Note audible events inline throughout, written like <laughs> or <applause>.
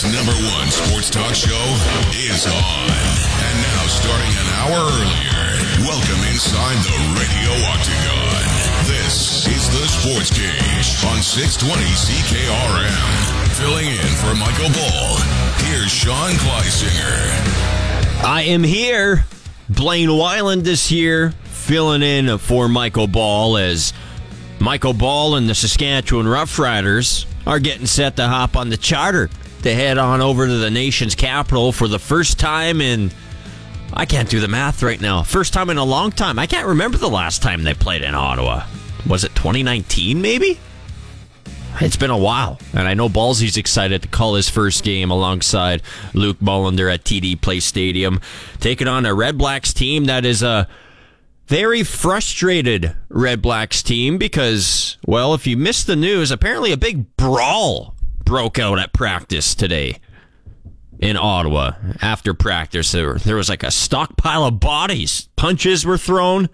Number one sports talk show is on. And now, starting an hour earlier, welcome inside the radio octagon. This is the Sports Cage on 620 CKRM. Filling in for Michael Ball, here's Sean Kleisinger. I am here. Blaine Wyland is here, filling in for Michael Ball as Michael Ball and the Saskatchewan Roughriders are getting set to hop on the charter to head on over to the nation's capital for the first time in. I can't do the math right now. First time in a long time. I can't remember the last time they played in Ottawa. Was it 2019, maybe? It's been a while, and I know Ballsy's excited to call his first game alongside Luke Mullender at TD Place Stadium, taking on a Red Blacks team that is a very frustrated Red Blacks team because, well, if you missed the news, apparently a big brawl broke out at practice today in Ottawa. After practice, there, there was like a stockpile of bodies. Punches were thrown.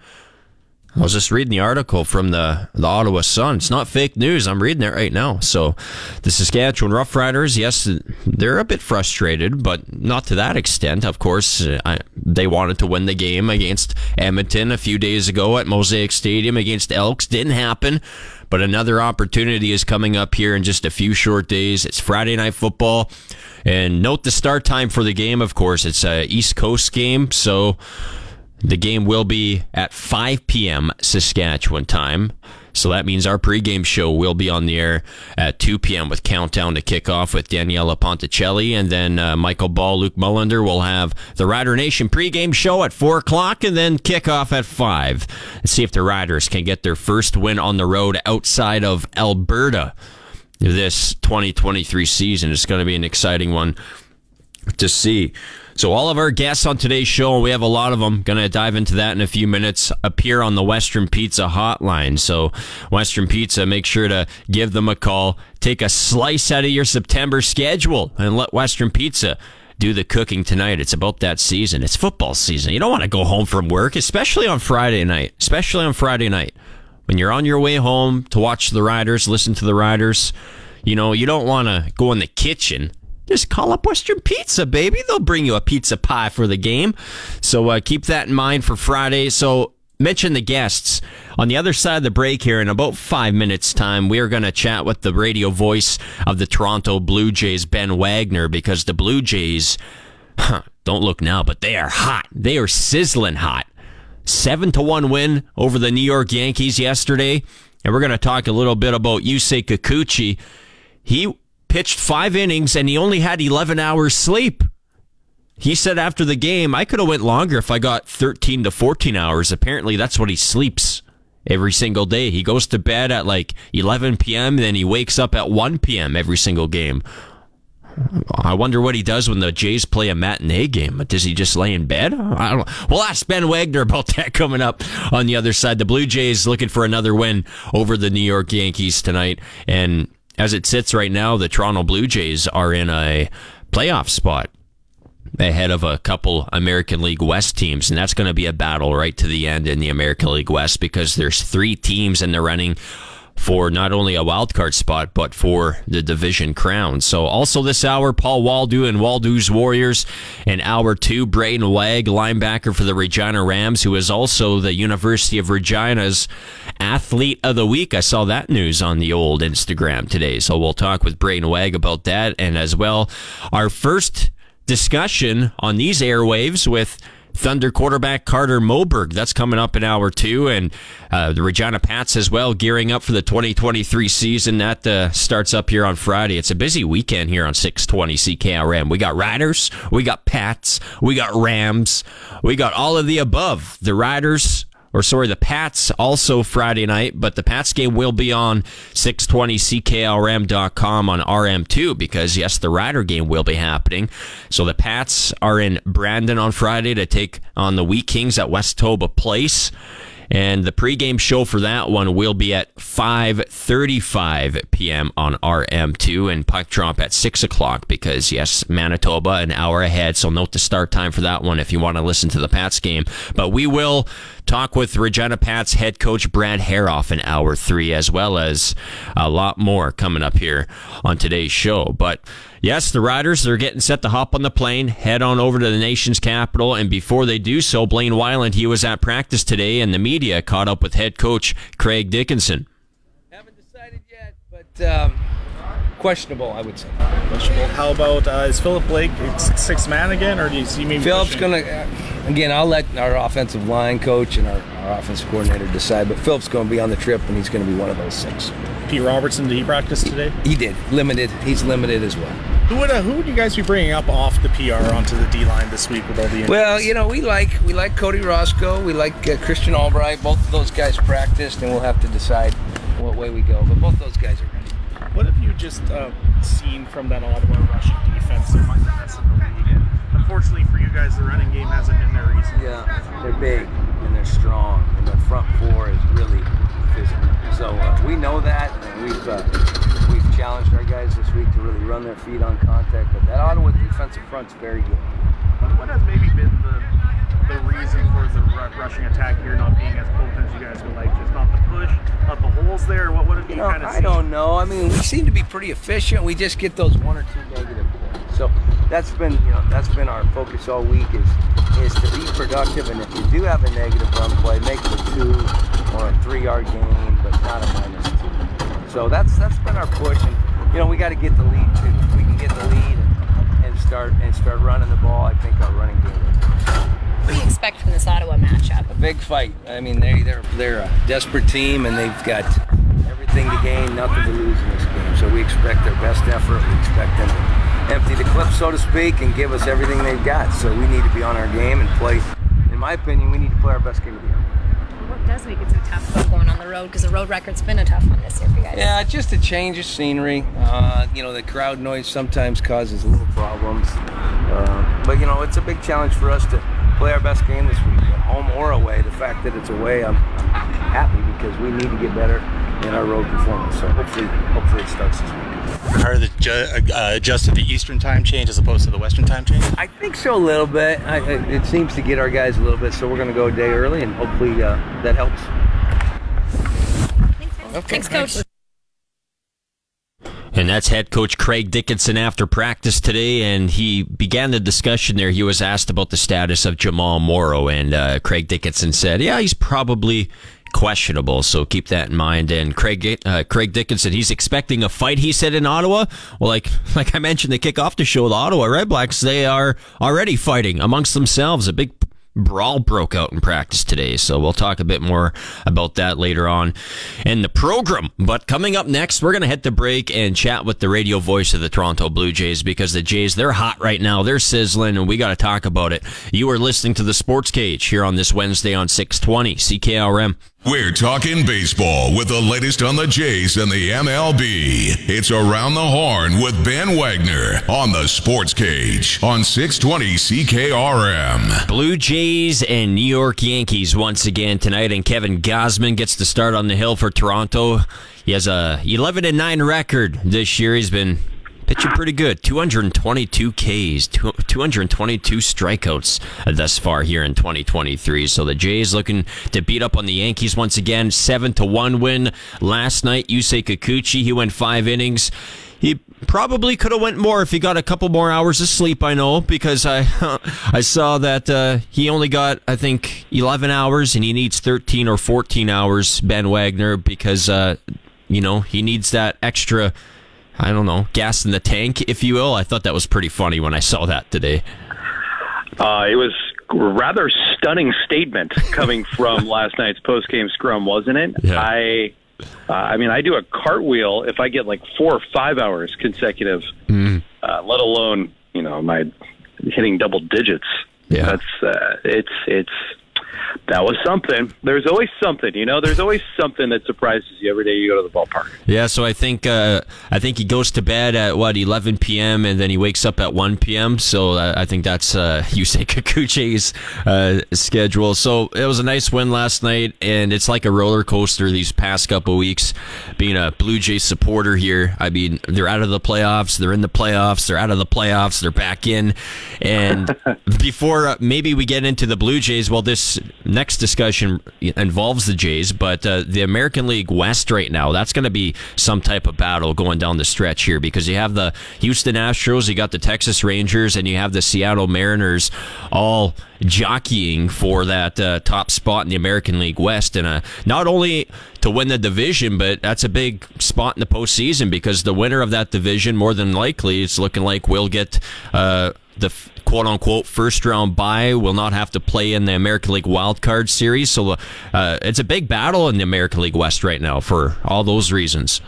I was just reading the article from the, the Ottawa Sun. It's not fake news. I'm reading it right now. So the Saskatchewan Roughriders, yes, they're a bit frustrated, but not to that extent. Of course, I, they wanted to win the game against Edmonton a few days ago at Mosaic Stadium against Elks. Didn't happen, but another opportunity is coming up here in just a few short days. It's Friday Night Football. And note the start time for the game, of course. It's a East Coast game, so the game will be at 5 p.m. Saskatchewan time. So that means our pregame show will be on the air at 2 p.m. with countdown to kickoff with Daniela Ponticelli. And then uh, Michael Ball, Luke Mullender will have the Rider Nation pregame show at 4 o'clock and then kickoff at 5. Let's see if the Riders can get their first win on the road outside of Alberta this 2023 season. It's going to be an exciting one to see. So all of our guests on today's show, we have a lot of them. Going to dive into that in a few minutes. Appear on the Western Pizza hotline. So Western Pizza, make sure to give them a call. Take a slice out of your September schedule and let Western Pizza do the cooking tonight. It's about that season. It's football season. You don't want to go home from work, especially on Friday night. Especially on Friday night when you're on your way home to watch the Riders, listen to the Riders. You know, you don't want to go in the kitchen just call up Western Pizza, baby. They'll bring you a pizza pie for the game. So uh, keep that in mind for Friday. So mention the guests. On the other side of the break here, in about five minutes' time, we are going to chat with the radio voice of the Toronto Blue Jays, Ben Wagner, because the Blue Jays, huh, don't look now, but they are hot. They are sizzling hot. Seven to one win over the New York Yankees yesterday. And we're going to talk a little bit about Yusei Kikuchi. He pitched five innings and he only had 11 hours sleep. He said after the game, I could have went longer if I got 13 to 14 hours. Apparently that's what he sleeps every single day. He goes to bed at like 11 p.m. then he wakes up at 1 p.m. every single game. I wonder what he does when the Jays play a matinee game. Does he just lay in bed? I don't know. We'll ask Ben Wagner about <laughs> that coming up on the other side. The Blue Jays looking for another win over the New York Yankees tonight. And as it sits right now, the Toronto Blue Jays are in a playoff spot ahead of a couple American League West teams, and that's going to be a battle right to the end in the American League West because there's three teams in the running for not only a wild card spot but for the division crown. So also this hour, Paul Woldu and Woldu's Warriors. In hour two, Brayden Wagg, linebacker for the Regina Rams, who is also the University of Regina's athlete of the week. I saw that news on the old Instagram today. So we'll talk with Brayden Wagg about that and as well our first discussion on these airwaves with Thunder quarterback Carter Moberg. That's coming up in hour two. And uh, the Regina Pats as well, gearing up for the 2023 season. That uh, starts up here on Friday. It's a busy weekend here on 620 CKRM. We got Riders, we got Pats, we got Rams, we got all of the above. The Riders or sorry, the Pats also Friday night, but the Pats game will be on 620ckrm.com on RM2 because, yes, the Rider game will be happening. So the Pats are in Brandon on Friday to take on the Wheat Kings at Westoba Place. And the pregame show for that one will be at 5.35 p.m. on RM2 and puck drop at 6 o'clock because, yes, Manitoba an hour ahead. So note the start time for that one if you want to listen to the Pats game. But we will talk with Regina Pats head coach Brad Herauf in hour three, as well as a lot more coming up here on today's show. But yes, the Riders are getting set to hop on the plane, head on over to the nation's capital, and before they do so, Blaine Wyland, he was at practice today, and the media caught up with head coach Craig Dickenson. Haven't decided yet, but um, questionable, I would say. Questionable. How about uh, is Philip Blake six man again, or do you see me? Philip's going to, again, I'll let our offensive line coach and our, our offensive coordinator decide, but Philip's going to be on the trip and he's going to be one of those six. Pete Robertson. Did he practice today? He did. Limited. He's limited as well. Who would uh, who would you guys be bringing up off the PR onto the D line this week with all the injuries? Well, you know, we like we like Cody Roscoe, we like uh, Christian Albright. Both of those guys practiced, and we'll have to decide what way we go. But both those guys are. What have you just uh, seen from that Ottawa rushing defense? They're among the best in the league. And unfortunately for you guys, the running game hasn't been there recently. Yeah, they're big and they're strong, and their front four is really physical. So uh, we know that, and we've uh, we've challenged our guys this week to really run their feet on contact. But that Ottawa defensive front's very good. What, what has maybe been the the reason for the ru- rushing attack here not being as potent as you guys would like? Just not the push, not the holes there. What what have you, You know, kind of I seen? don't know. I mean, we seem to be pretty efficient. We just get those one or two negative points. So that's been, you know, that's been our focus all week is is to be productive. And if you do have a negative run play, make it a two or a three yard gain, but not a minus two. So that's that's been our push. And you know, we got to get the lead too. If we can get the lead and, and start and start running the ball, I think our running game. will What do you expect from this Ottawa matchup? a big fight. I mean, they they're they're a desperate team, and they've got everything to gain, nothing to lose in this game. So we expect their best effort. We expect them to empty the clip, so to speak, and give us everything they've got. So we need to be on our game and play. In my opinion, we need to play our best game of the year. What does make it so tough about going on the road? Because the road record's been a tough one this year for you guys. Yeah, just a change of scenery. Uh, you know, the crowd noise sometimes causes a little problems. Uh, but, you know, it's a big challenge for us to play our best game this week, home or away. The fact that it's away, I'm, I'm happy because we need to get better in our road performance. So hopefully, hopefully it starts this week. Are the ju- uh, adjusted the Eastern time change as opposed to the Western time change? I think so a little bit. I, I, it seems to get our guys a little bit, so we're going to go a day early, and hopefully uh, that helps. Thanks, Coach. And that's head coach Craig Dickenson after practice today, and he began the discussion there. He was asked about the status of Jamal Morrow, and uh, Craig Dickenson said, "Yeah, he's probably questionable, so keep that in mind." And Craig uh, Craig Dickenson, he's expecting a fight. He said in Ottawa. Well, like <laughs> like I mentioned, to kick off the show, the Ottawa Red Blacks they are already fighting amongst themselves. A big brawl broke out in practice today. So we'll talk a bit more about that later on in the program. But coming up next, we're going to hit the break and chat with the radio voice of the Toronto Blue Jays because the Jays, they're hot right now. They're sizzling and we got to talk about it. You are listening to the Sports Cage here on this Wednesday on 620 CKRM. We're talking baseball with the latest on the Jays and the MLB. It's Around the Horn with Ben Wagner on the Sports Cage on 620 CKRM. Blue Jays and New York Yankees once again tonight, and Kevin Gausman gets the start on the hill for Toronto. He has a 11 and 9 record this year. He's been pitching pretty good. 222 Ks, 222 strikeouts thus far here in 2023. So the Jays looking to beat up on the Yankees once again. 7 to 1 win last night. Yusei Kikuchi, he went 5 innings. He probably could have went more if he got a couple more hours of sleep. I know because I <laughs> I saw that uh, he only got I think 11 hours and he needs 13 or 14 hours. Ben Wagner because uh, you know he needs that extra. I don't know gas in the tank, if you will. I thought that was pretty funny when I saw that today. Uh, it was a rather stunning statement coming from <laughs> last night's post game scrum, wasn't it? Yeah. I, uh, I mean, I do a cartwheel if I get like four or five hours consecutive, Mm-hmm. uh, let alone you know my hitting double digits. Yeah. That's uh, it's it's. That was something. There's always something, you know. There's always something that surprises you every day you go to the ballpark. Yeah, so I think uh, I think he goes to bed at what 11 p.m. and then he wakes up at 1 p.m. So uh, I think that's uh, <laughs> Yusei Kikuchi's uh, schedule. So it was a nice win last night, and it's like a roller coaster these past couple weeks. Being a Blue Jays supporter here, I mean, they're out of the playoffs, they're in the playoffs, they're out of the playoffs, they're back in, and <laughs> before uh, maybe we get into the Blue Jays, well, this next discussion involves the Jays, but uh, the American League West right now, that's going to be some type of battle going down the stretch here because you have the Houston Astros, you got the Texas Rangers, and you have the Seattle Mariners all jockeying for that uh, top spot in the American League West. And uh, not only to win the division, but that's a big spot in the postseason because the winner of that division, more than likely, it's looking like will get uh, the quote unquote first round bye will not have to play in the American League Wild Card Series. So uh, it's a big battle in the American League West right now for all those reasons.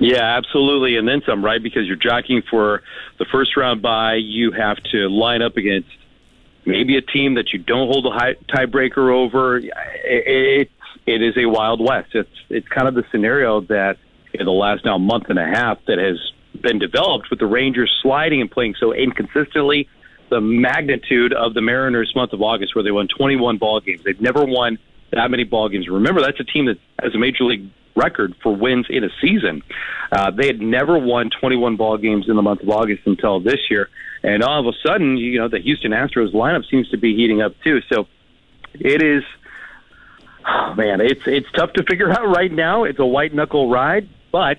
Yeah, absolutely, and then some, right? Because you're jockeying for the first round bye, you have to line up against maybe a team that you don't hold a high, tiebreaker over. It, it it is a wild west. It's it's kind of the scenario that in the last now month and a half that has been developed with the Rangers sliding and playing so inconsistently. The magnitude of the Mariners' month of August, where they won 21 ball games, they've never won that many ball games. Remember, that's a team that has a major league record for wins in a season. Uh, they had never won 21 ball games in the month of August until this year, and all of a sudden, you know, the Houston Astros lineup seems to be heating up too. So it is, oh <sighs> man, it's it's tough to figure out right now. It's a white knuckle ride, but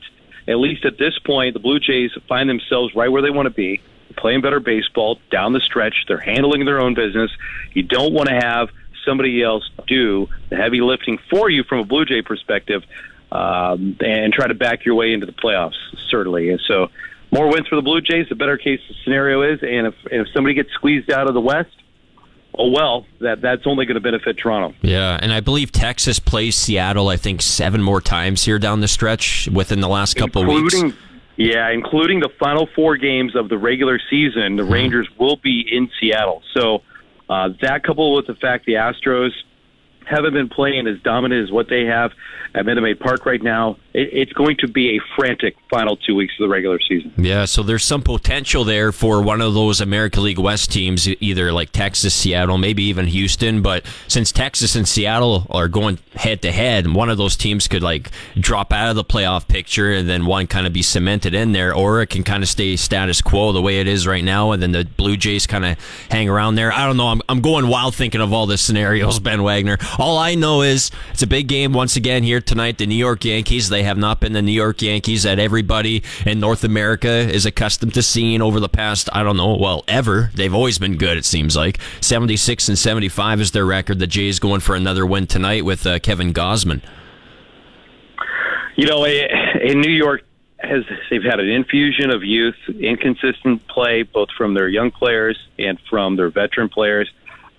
at least at this point, the Blue Jays find themselves right where they want to be, playing better baseball down the stretch. They're handling their own business. You don't want to have somebody else do the heavy lifting for you from a Blue Jay perspective um, and try to back your way into the playoffs, certainly. And so, more wins for the Blue Jays, the better case scenario is. And if, if somebody gets squeezed out of the West, oh well, that that's only going to benefit Toronto. Yeah, and I believe Texas plays Seattle. I think seven more times here down the stretch within the last couple including, weeks. Yeah, including the final four games of the regular season, the Hmm. Rangers will be in Seattle. So uh, that coupled with the fact the Astros haven't been playing as dominant as what they have at Minute Maid Park right now, it, it's going to be a frantic final two weeks of the regular season. Yeah, so there's some potential there for one of those American League West teams, either like Texas, Seattle, maybe even Houston. But since Texas and Seattle are going head to head, one of those teams could like drop out of the playoff picture and then one kind of be cemented in there, or it can kind of stay status quo the way it is right now, and then the Blue Jays kind of hang around there. I don't know. I'm, I'm going wild thinking of all the scenarios, Ben Wagner. All I know is it's a big game once again here tonight. The New York Yankees, they have not been the New York Yankees that everybody in North America is accustomed to seeing over the past, I don't know, well, ever. They've always been good, it seems like. 76 and 75 is their record. The Jays going for another win tonight with uh, Kevin Gausman. You know, in New York, has they've had an infusion of youth, inconsistent play, both from their young players and from their veteran players.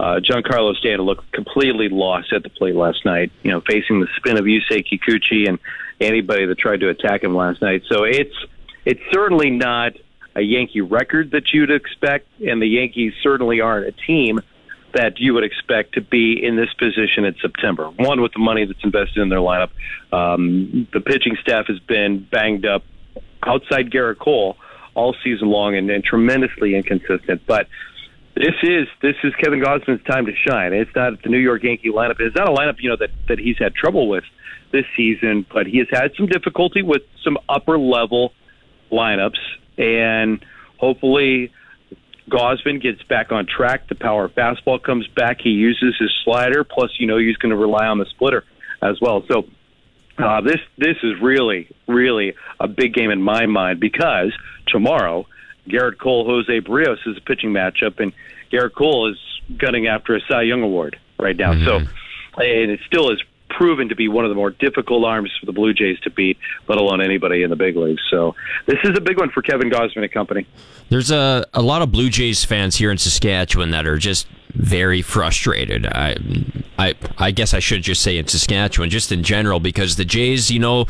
Uh, Giancarlo Stanton looked completely lost at the plate last night. You know, facing the spin of Yusei Kikuchi and anybody that tried to attack him last night. So it's it's certainly not a Yankee record that you'd expect, and the Yankees certainly aren't a team that you would expect to be in this position in September. One, with the money that's invested in their lineup, um, the pitching staff has been banged up outside Gerrit Cole all season long and, and tremendously inconsistent. But this is this is Kevin Gausman's time to shine. It's not the New York Yankee lineup. It's not a lineup you know that that he's had trouble with this season, but he has had some difficulty with some upper level lineups, and hopefully Gausman gets back on track. The power fastball comes back. He uses his slider. Plus, you know, he's going to rely on the splitter as well. So uh, this this is really really a big game in my mind because tomorrow Gerrit Cole Jose Berrios is a pitching matchup, and Gerrit Cole is gunning after a Cy Young award right now. So mm-hmm. and it still is proven to be one of the more difficult arms for the Blue Jays to beat, let alone anybody in the big leagues. So this is a big one for Kevin Gausman and company. There's a, a lot of Blue Jays fans here in Saskatchewan that are just very frustrated. I, I, I guess I should just say in Saskatchewan, just in general, because the Jays, you know,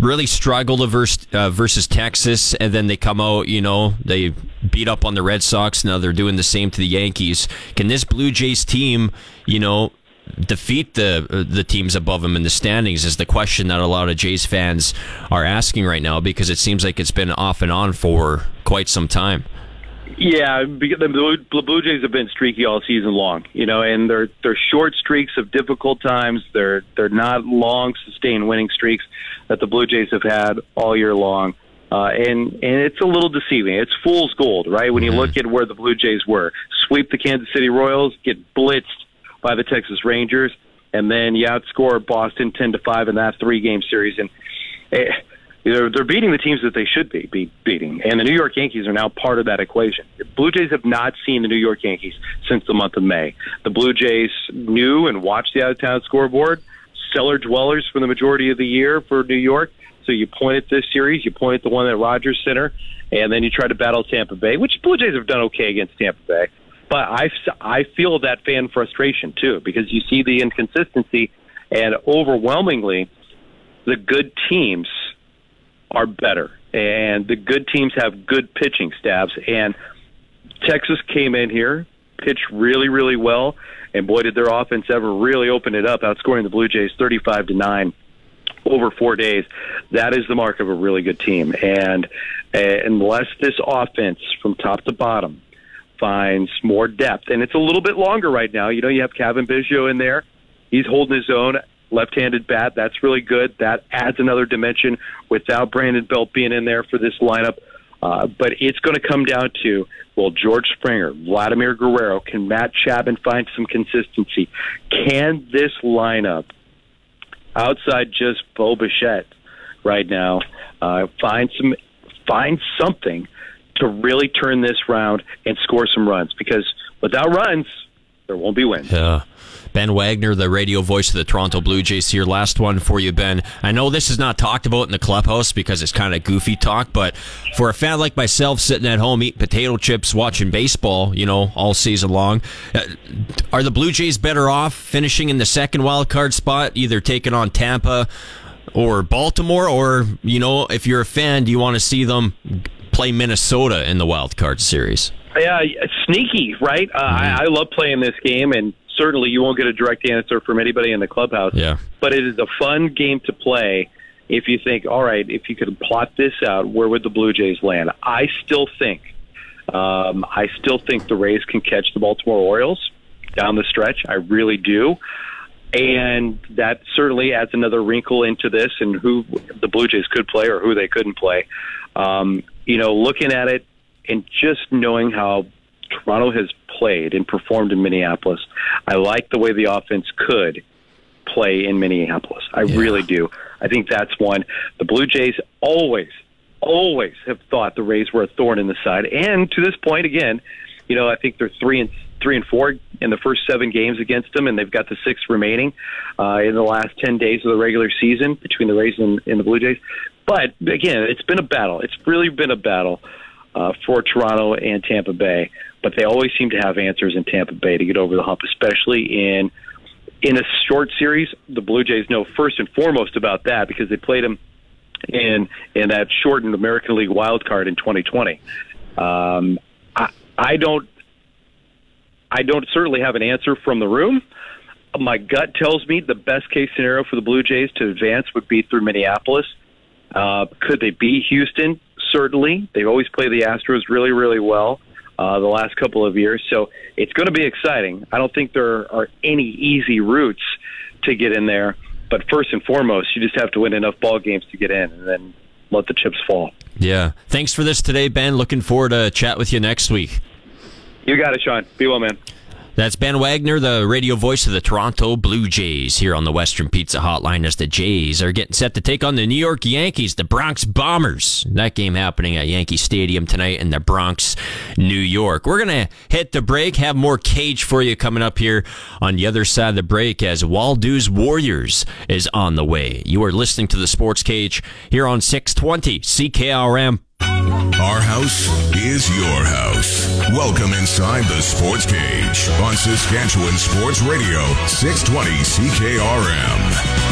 really struggled versus, uh, versus Texas, and then they come out, you know, they beat up on the Red Sox. Now they're doing the same to the Yankees. Can this Blue Jays team, you know, defeat the the teams above them in the standings? Is the question that a lot of Jays fans are asking right now because it seems like it's been off and on for quite some time. Yeah, because the Blue, the Blue Jays have been streaky all season long, you know, and they're they're short streaks of difficult times. They're they're not long sustained winning streaks that the Blue Jays have had all year long. Uh, and and it's a little deceiving. It's fool's gold, right? When you look at where the Blue Jays were, sweep the Kansas City Royals, get blitzed by the Texas Rangers, and then you outscore Boston ten to five in that three game series. And eh, they're, they're beating the teams that they should be, be beating. And the New York Yankees are now part of that equation. The Blue Jays have not seen the New York Yankees since the month of May. The Blue Jays knew and watched the out of town scoreboard, cellar dwellers for the majority of the year for New York. So you point at this series, you point at the one at Rogers Center, and then you try to battle Tampa Bay, which Blue Jays have done okay against Tampa Bay. But I, I feel that fan frustration too because you see the inconsistency, and overwhelmingly, the good teams are better, and the good teams have good pitching staffs. And Texas came in here, pitched really, really well, and boy, did their offense ever really open it up, outscoring the Blue Jays thirty-five to nine over four days. That is the mark of a really good team. And uh, unless this offense, from top to bottom, finds more depth, and it's a little bit longer right now. You know, you have Cavan Biggio in there; he's holding his own left-handed bat. That's really good. That adds another dimension without Brandon Belt being in there for this lineup. Uh, but it's going to come down to well, George Springer, Vladimir Guerrero, can Matt Chapman find some consistency? Can this lineup, outside just Bo Bichette, right now, uh, find some find something to really turn this round and score some runs? Because without runs, there won't be wins. Yeah. Ben Wagner, the radio voice of the Toronto Blue Jays here. Last one for you, Ben. I know this is not talked about in the clubhouse because it's kind of goofy talk, but for a fan like myself sitting at home eating potato chips, watching baseball, you know, all season long, uh, are the Blue Jays better off finishing in the second wild card spot, either taking on Tampa or Baltimore, or, you know, if you're a fan, do you want to see them play Minnesota in the wild card series? Yeah, sneaky, right? Uh, I, I love playing this game, and certainly you won't get a direct answer from anybody in the clubhouse. Yeah. But it is a fun game to play if you think, all right, if you could plot this out, where would the Blue Jays land? I still think, um, I still think the Rays can catch the Baltimore Orioles down the stretch. I really do. And that certainly adds another wrinkle into this and who the Blue Jays could play or who they couldn't play. Um, you know, looking at it and just knowing how Toronto has played and performed in Minneapolis, I like the way the offense could play in Minneapolis. I Yeah. really do. I think that's one. The Blue Jays always, always have thought the Rays were a thorn in the side, and to this point, again, you know, I think they're three and three and four in the first seven games against them, and they've got the six remaining uh, in the last ten days of the regular season between the Rays and, and the Blue Jays. But again, it's been a battle. It's really been a battle uh, for Toronto and Tampa Bay, but they always seem to have answers in Tampa Bay to get over the hump, especially in in a short series. The Blue Jays know first and foremost about that because they played them in in that shortened American League wild card in 2020. Um, I, I don't I don't certainly have an answer from the room. My gut tells me the best case scenario for the Blue Jays to advance would be through Minneapolis. Uh, could they beat Houston? Certainly. They've always play the Astros really, really well uh, the last couple of years. So it's going to be exciting. I don't think there are any easy routes to get in there. But first and foremost, you just have to win enough ball games to get in, and then let the chips fall. Yeah. Thanks for this today, Ben. Looking forward to chat with you next week. You got it, Sean. Be well, man. That's Ben Wagner, the radio voice of the Toronto Blue Jays, here on the Western Pizza Hotline as the Jays are getting set to take on the New York Yankees, the Bronx Bombers. That game happening at Yankee Stadium tonight in the Bronx, New York. We're going to hit the break, have more cage for you coming up here on the other side of the break as Woldu's Warriors is on the way. You are listening to the Sports Cage here on 620 CKRM. Our house is your house. Welcome inside the Sports Cage on Saskatchewan Sports Radio, 620 CKRM.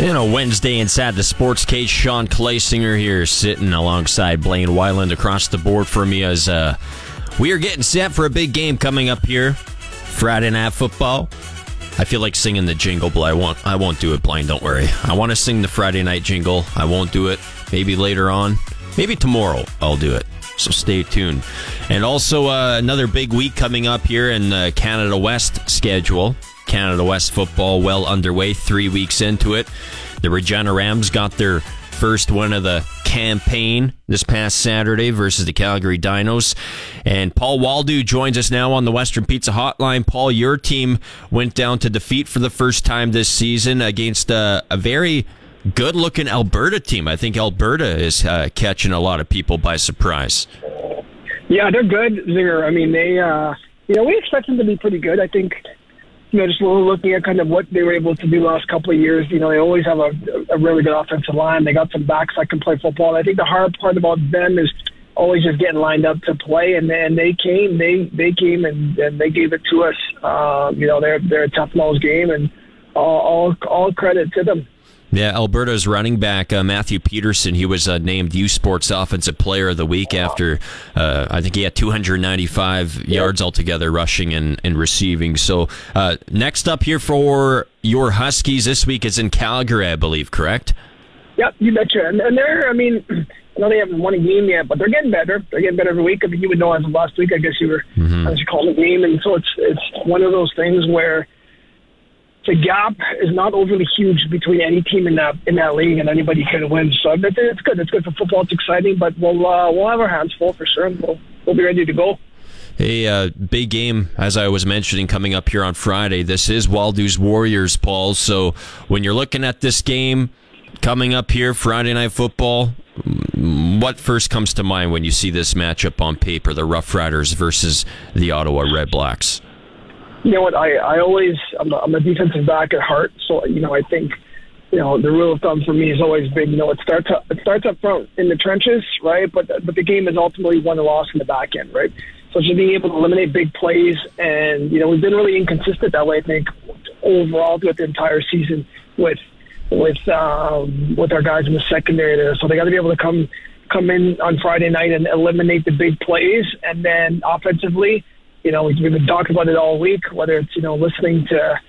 You know, Wednesday inside the sports cage, Sean Kleisinger here sitting alongside Blaine Wyland across the board for me as uh, we are getting set for a big game coming up here. Friday night football. I feel like singing the jingle, but I won't. I won't do it, Blaine. Don't worry. I want to sing the Friday night jingle. I won't do it. Maybe later on. Maybe tomorrow. I'll do it. So stay tuned. And also uh, another big week coming up here in the Canada West schedule. Canada West football well underway, three weeks into it. The Regina Rams got their first win of the campaign this past Saturday versus the Calgary Dinos. And Paul Woldu joins us now on the Western Pizza Hotline. Paul, your team went down to defeat for the first time this season against a, a very good looking Alberta team. I think Alberta is uh, catching a lot of people by surprise. Yeah, they're good. They're, I mean, they, uh, you know, we expect them to be pretty good. I think you know, just looking at kind of what they were able to do last couple of years, you know, they always have a, a really good offensive line. They got some backs that can play football. I think the hard part about them is always just getting lined up to play. And then they came, they they came and, and they gave it to us. Uh, you know, they're they're a tough nose game, and all, all all credit to them. Yeah, Alberta's running back uh, Matthew Peterson. He was uh, named U Sports Offensive Player of the Week after uh, I think he had 295 yards altogether, rushing and, and receiving. So uh, next up here for your Huskies this week is in Calgary, I believe. Correct? Yep, you betcha. And, and they're, I mean, <clears throat> I know they haven't won a game yet, but they're getting better. They're getting better every week. I mean, you would know as of last week. I guess you were mm-hmm. as you call the game, and so it's it's one of those things where the gap is not overly huge between any team in that in that league, and anybody can win. So it's good. It's good for football. It's exciting, but we'll uh, we'll have our hands full for sure, we'll we'll be ready to go. A uh, big game, as I was mentioning, coming up here on Friday. This is Woldu's Warriors, Paul. So when you're looking at this game coming up here, Friday Night Football, what first comes to mind when you see this matchup on paper, the Rough Riders versus the Ottawa Red Blacks? You know what? I I always I'm a, I'm a defensive back at heart, so you know I think you know the rule of thumb for me has always been you know it starts up, it starts up front in the trenches, right? But but the game is ultimately won or lost in the back end, right? So just being able to eliminate big plays, and you know we've been really inconsistent that way. I think overall throughout the entire season with with um, with our guys in the secondary there. So they got to be able to come come in on Friday night and eliminate the big plays, and then offensively you know, we've been talking about it all week, whether it's, you know, listening to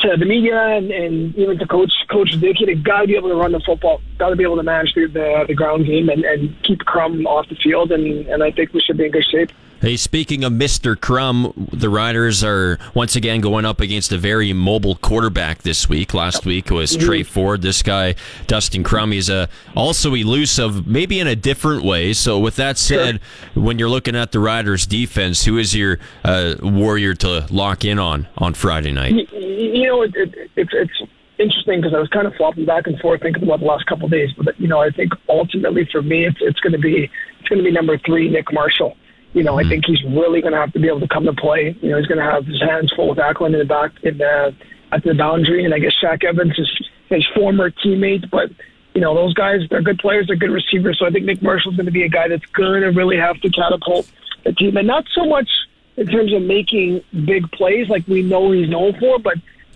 to the media and, and even to coach coach Dickey, they got to be able to run the football, got to be able to manage the, the, the ground game and, and keep Crum off the field, and, and I think we should be in good shape. Hey, speaking of Mr. Crum, the Riders are once again going up against a very mobile quarterback this week. Last week was mm-hmm. Tre Ford. This guy, Dustin Crum, he's a, also elusive, maybe in a different way. So, with that said, sure. when you're looking at the Riders' defense, who is your uh, warrior to lock in on on Friday night? You, you know, it, it, it's it's interesting because I was kind of flopping back and forth thinking about the last couple of days. But you know, I think ultimately for me, it's it's going to be it's going to be number three, Nick Marshall. You know, mm-hmm. I think he's really going to have to be able to come to play. You know, he's going to have his hands full with Acklin in the back in the at the boundary, and I guess Shaq Evans is his former teammate, but you know those guys they're good players, they're good receivers. So I think Nick Marshall's going to be a guy that's going to really have to catapult the team, and not so much in terms of making big plays like we know he's known for, but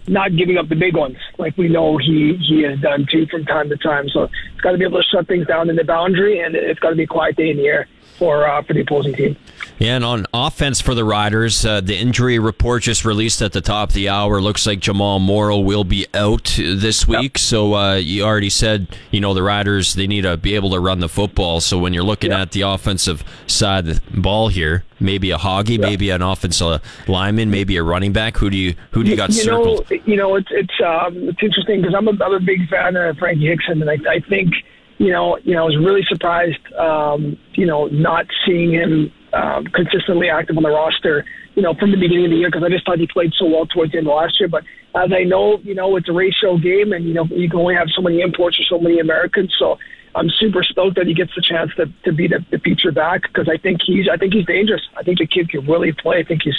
not giving up the big ones like we know he he has done too from time to time. So it's got to be able to shut things down in the boundary, and it's got to be a quiet day in the air for uh, for the opposing team. Yeah, and on offense for the Riders, uh, the injury report just released at the top of the hour. Looks like Jamal Morrow will be out this week. Yep. So uh, you already said, you know, the Riders they need to be able to run the football. So when you're looking yep. at the offensive side of the ball here, maybe a Hoggy, yep. maybe an offensive lineman, maybe a running back. Who do you who do you got you circled? Know, you know, it's it's um, it's interesting because I'm a, I'm a big fan of Frankie Hickson, and I, I think you know, you know, I was really surprised, um, you know, not seeing him um, consistently active on the roster, you know, from the beginning of the year because I just thought he played so well towards the end of last year. But as I know, you know, it's a ratio game, and you know, you can only have so many imports or so many Americans. So I'm super stoked that he gets the chance to to be the, the feature back because I think he's I think he's dangerous. I think the kid can really play. I think he's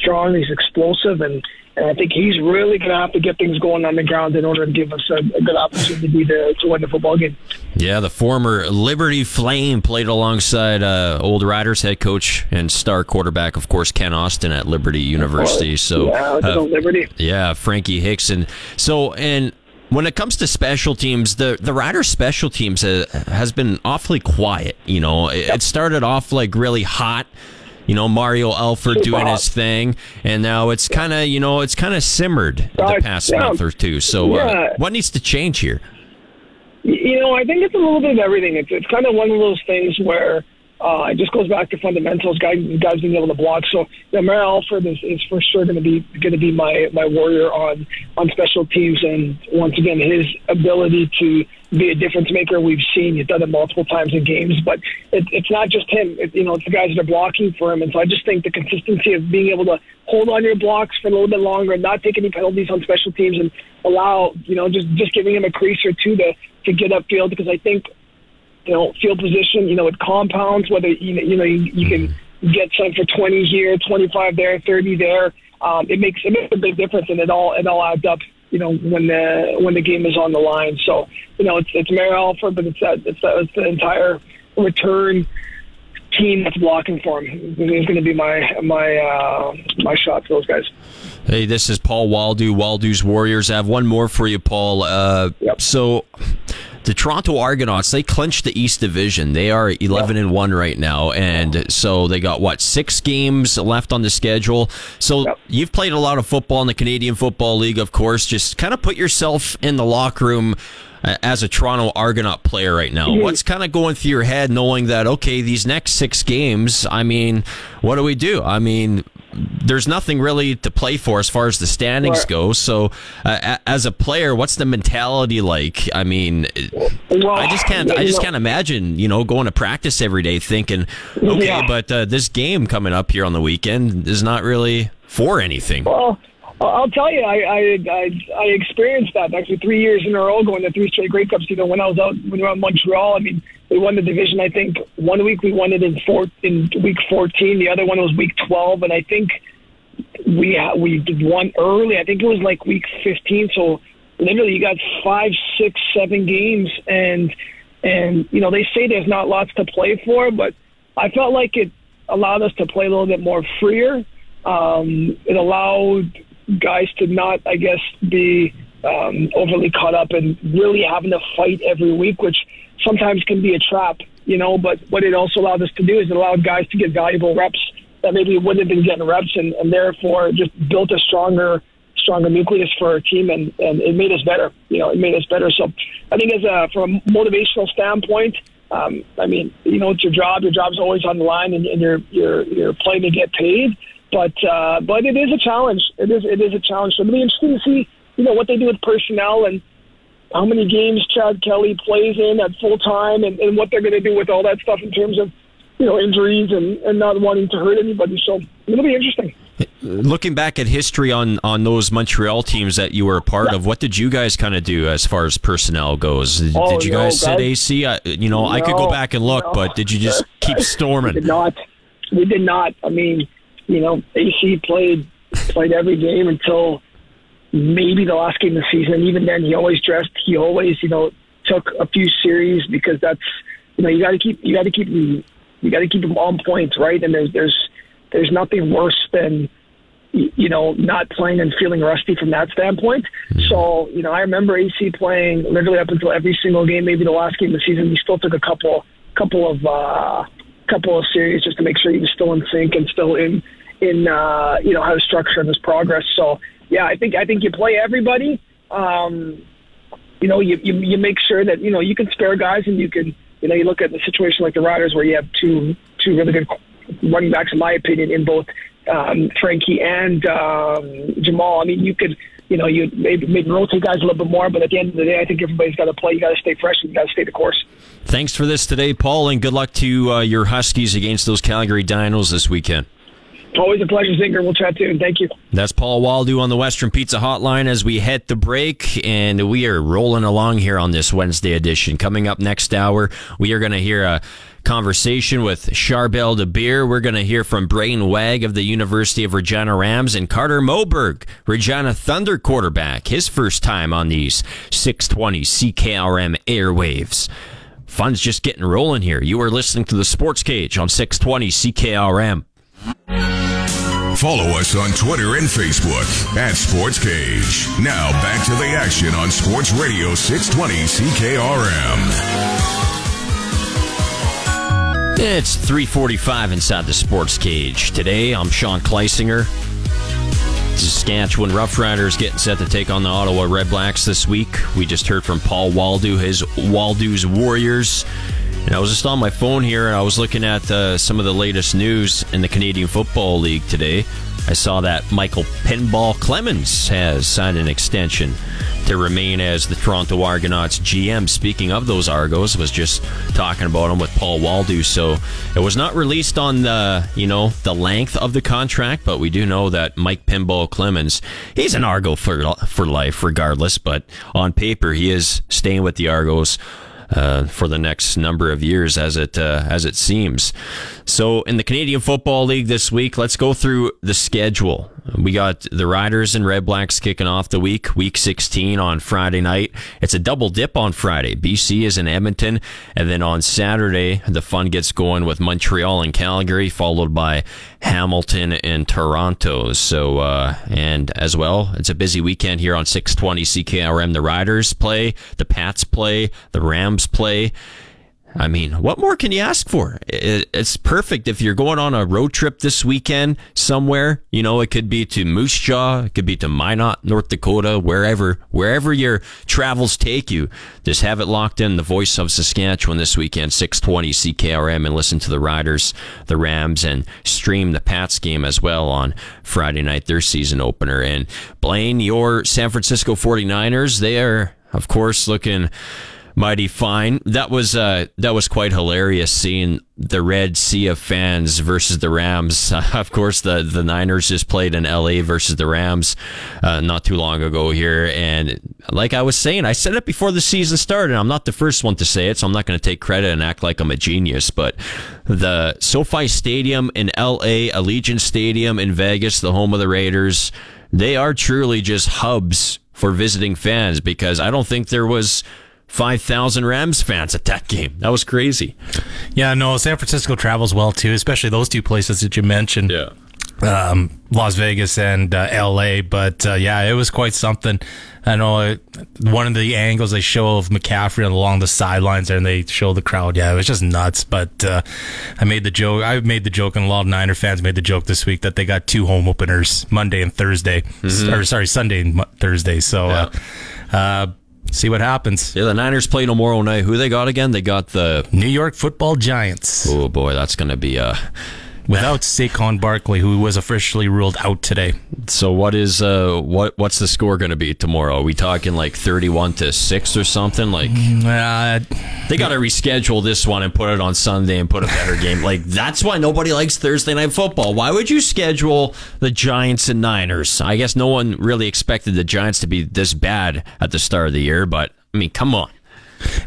strong. He's explosive, and and I think he's really going to have to get things going on the ground in order to give us a, a good opportunity to, to win the football game. Yeah, the former Liberty Flame played alongside uh, Old Riders head coach and star quarterback, of course, Kent Austin at Liberty University. So, yeah, uh, Liberty. Yeah, Frankie Hickson. So, and when it comes to special teams, the the Riders special teams has been awfully quiet. You know, it, it started off like really hot. You know, Mario Alford doing his thing, and now it's kind of you know it's kind of simmered the Right, past yeah. month or two. So, uh, Yeah. what needs to change here? You know, I think it's a little bit of everything. It's it's kind of one of those things where uh, it just goes back to fundamentals. Guys, guys being able to block. So, you know, Alford is, is for sure going to be going to be my my warrior on on special teams. And once again, his ability to be a difference maker, we've seen. He's done it multiple times in games. But it, it's not just him. It, you know, it's the guys that are blocking for him. And so I just think the consistency of being able to hold on your blocks for a little bit longer and not take any penalties on special teams and allow you know just just giving him a crease or two to to get upfield because I think you know, field position, you know, it compounds whether, you know, you, know, you, you can get some for 20 here, 25 there, 30 there. Um, it makes it makes a big difference, and it all it all adds up. You know, when the when the game is on the line. So, you know, it's it's Mario Alford, but it's that it's, that, it's the entire return team that's blocking for him. Is going to be my my uh, my shot for those guys. Hey, this is Paul Woldu, Woldu's Warriors. I have one more for you, Paul. Uh, So, the Toronto Argonauts they clinched the East Division. They are eleven and one right now, and so they got what six games left on the schedule. So you've played a lot of football in the Canadian Football League, of course. Just kind of put yourself in the locker room. As a Toronto Argonaut player right now, Mhm. what's kind of going through your head knowing that, okay, these next six games, I mean, what do we do? I mean, there's nothing really to play for as far as the standings go. So, uh, a- as a player, what's the mentality like? I mean, I just can't. I just can't imagine, you know, going to practice every day thinking, okay, Yeah. but uh, this game coming up here on the weekend is not really for anything. Well, I'll tell you, I, I I I experienced that actually three years in a row, going to three straight Grey Cups. You know, when I was out when we were in Montreal, I mean, we won the division. I think one week we won it in four in week fourteen. The other one was week twelve, and I think we we did one early. I think it was like week fifteen. So literally, you got five, six, seven games, and and you know they say there's not lots to play for, but I felt like it allowed us to play a little bit more freer. Um, it allowed guys to not, I guess, be um, overly caught up and really having to fight every week, which sometimes can be a trap, you know. But what it also allowed us to do is it allowed guys to get valuable reps that maybe wouldn't have been getting reps, and, and therefore just built a stronger, stronger nucleus for our team, and, and it made us better. You know, it made us better. So I think as a from a motivational standpoint. Um, I mean, you know, it's your job. Your job's always on the line, and, and you're you're you're playing to get paid. But uh, but it is a challenge. It is it is a challenge. So it'll be interesting to see, you know, what they do with personnel and how many games Chad Kelly plays in at full time, and, and what they're going to do with all that stuff in terms of, you know, injuries and, and not wanting to hurt anybody. So it'll be interesting. Looking back at history on on those Montreal teams that you were a part of, what did you guys kind of do as far as personnel goes? Did, Oh, did you no, guys guys- AC? I, you know, I could go back and look, no. but did you just <laughs> keep We did storming? not. We did not. I mean, you know, AC played played every game until maybe the last game of the season. And even then, he always dressed. He always, you know, took a few series because that's, you know, you got to keep you got to keep you got to keep him on point, right? And there's there's there's nothing worse than you know not playing and feeling rusty from that standpoint. So you know, I remember AC playing literally up until every single game. Maybe the last game of the season, he still took a couple couple of uh, couple of series just to make sure he was still in sync and still in in uh, you know how to structure this progress. So yeah, I think I think you play everybody. Um, you know, you, you you make sure that you know you can spare guys and you can you know you look at the situation like the Riders where you have two two really good running backs in my opinion in both um, Frankie and um, Jamal. I mean, you could you know you maybe maybe rotate guys a little bit more, but at the end of the day, I think everybody's got to play. You got to stay fresh and you got to stay the course. Thanks for this today, Paul, and good luck to uh, your Huskies against those Calgary Dinos this weekend. Always a pleasure, Zinger. We'll chat soon. Thank you. That's Paul Woldu on the Western Pizza Hotline as we hit the break, and we are rolling along here on this Wednesday edition. Coming up next hour, we are going to hear a conversation with Charbel Dabire. We're going to hear from Brayden Wagg of the University of Regina Rams and Carter Moberg, Regina Thunder quarterback, his first time on these 620 CKRM airwaves. Fun's just getting rolling here. You are listening to the Sports Cage on 620 CKRM. Follow us on Twitter and Facebook at Sports Cage. Now back to the action on Sports Radio 620 CKRM. It's 345 inside the sports cage. Today, I'm Sean Kleisinger. Saskatchewan Roughriders getting set to take on the Ottawa Redblacks this week. We just heard from Paul Woldu, his Woldu's Warriors. And I was just on my phone here and I was looking at uh, some of the latest news in the Canadian Football League today. I saw that Michael Pinball Clemens has signed an extension to remain as the Toronto Argonauts GM. Speaking of those Argos, was just talking about them with Paul Woldu. So it was not released on the you know the length of the contract, but we do know that Mike Pinball Clemens he's an Argo for for life, regardless. But on paper, he is staying with the Argos uh, for the next number of years, as it uh, as it seems. So, in the Canadian Football League this week, let's go through the schedule. We got the Riders and Red Blacks kicking off the week, week 16 on Friday night. It's a double dip on Friday. BC is in Edmonton, and then on Saturday, the fun gets going with Montreal and Calgary, followed by Hamilton and Toronto. So, uh, and as well, it's a busy weekend here on 620 CKRM. The Riders play, the Pats play, the Rams play. I mean, what more can you ask for? It's perfect if you're going on a road trip this weekend somewhere. You know, it could be to Moose Jaw, it could be to Minot, North Dakota, wherever, wherever your travels take you. Just have it locked in. The voice of Saskatchewan this weekend, 620 CKRM, and listen to the Riders, the Rams, and stream the Pats game as well on Friday night, their season opener. And Blaine, your San Francisco 49ers, they are, of course, looking mighty fine. That was uh, that was quite hilarious seeing the red sea of fans versus the Rams. Uh, <laughs> of course, the the Niners just played in L.A. versus the Rams uh, not too long ago here, and like I was saying, I said it before the season started. I'm not the first one to say it, so I'm not going to take credit and act like I'm a genius. But the SoFi Stadium in L.A., Allegiant Stadium in Vegas, the home of the Raiders, they are truly just hubs for visiting fans because I don't think there was 5,000 Rams fans at that game. That was crazy. Yeah, no, San Francisco travels well too, especially those two places that you mentioned. Yeah. Um, Las Vegas and uh, LA, but uh, yeah, it was quite something. I know it, one of the angles they show of McCaffrey along the sidelines there, and they show the crowd. Yeah, it was just nuts. But uh, I made the joke. I made the joke, and a lot of Niner fans made the joke this week that they got two home openers, Monday and Thursday, mm-hmm. or sorry, Sunday and Thursday. So. Uh, yeah. Uh, see what happens. Yeah, the Niners play tomorrow night. Who they got again? They got the New York Football Giants. Oh boy, that's going to be a without Saquon Barkley, who was officially ruled out today. So what is uh what what's the score going to be tomorrow? Are we talking like thirty-one to six or something? Like uh, they got to reschedule this one and put it on Sunday and put a better game. <laughs> Like that's why nobody likes Thursday night football. Why would you schedule the Giants and Niners? I guess no one really expected the Giants to be this bad at the start of the year, but I mean, come on.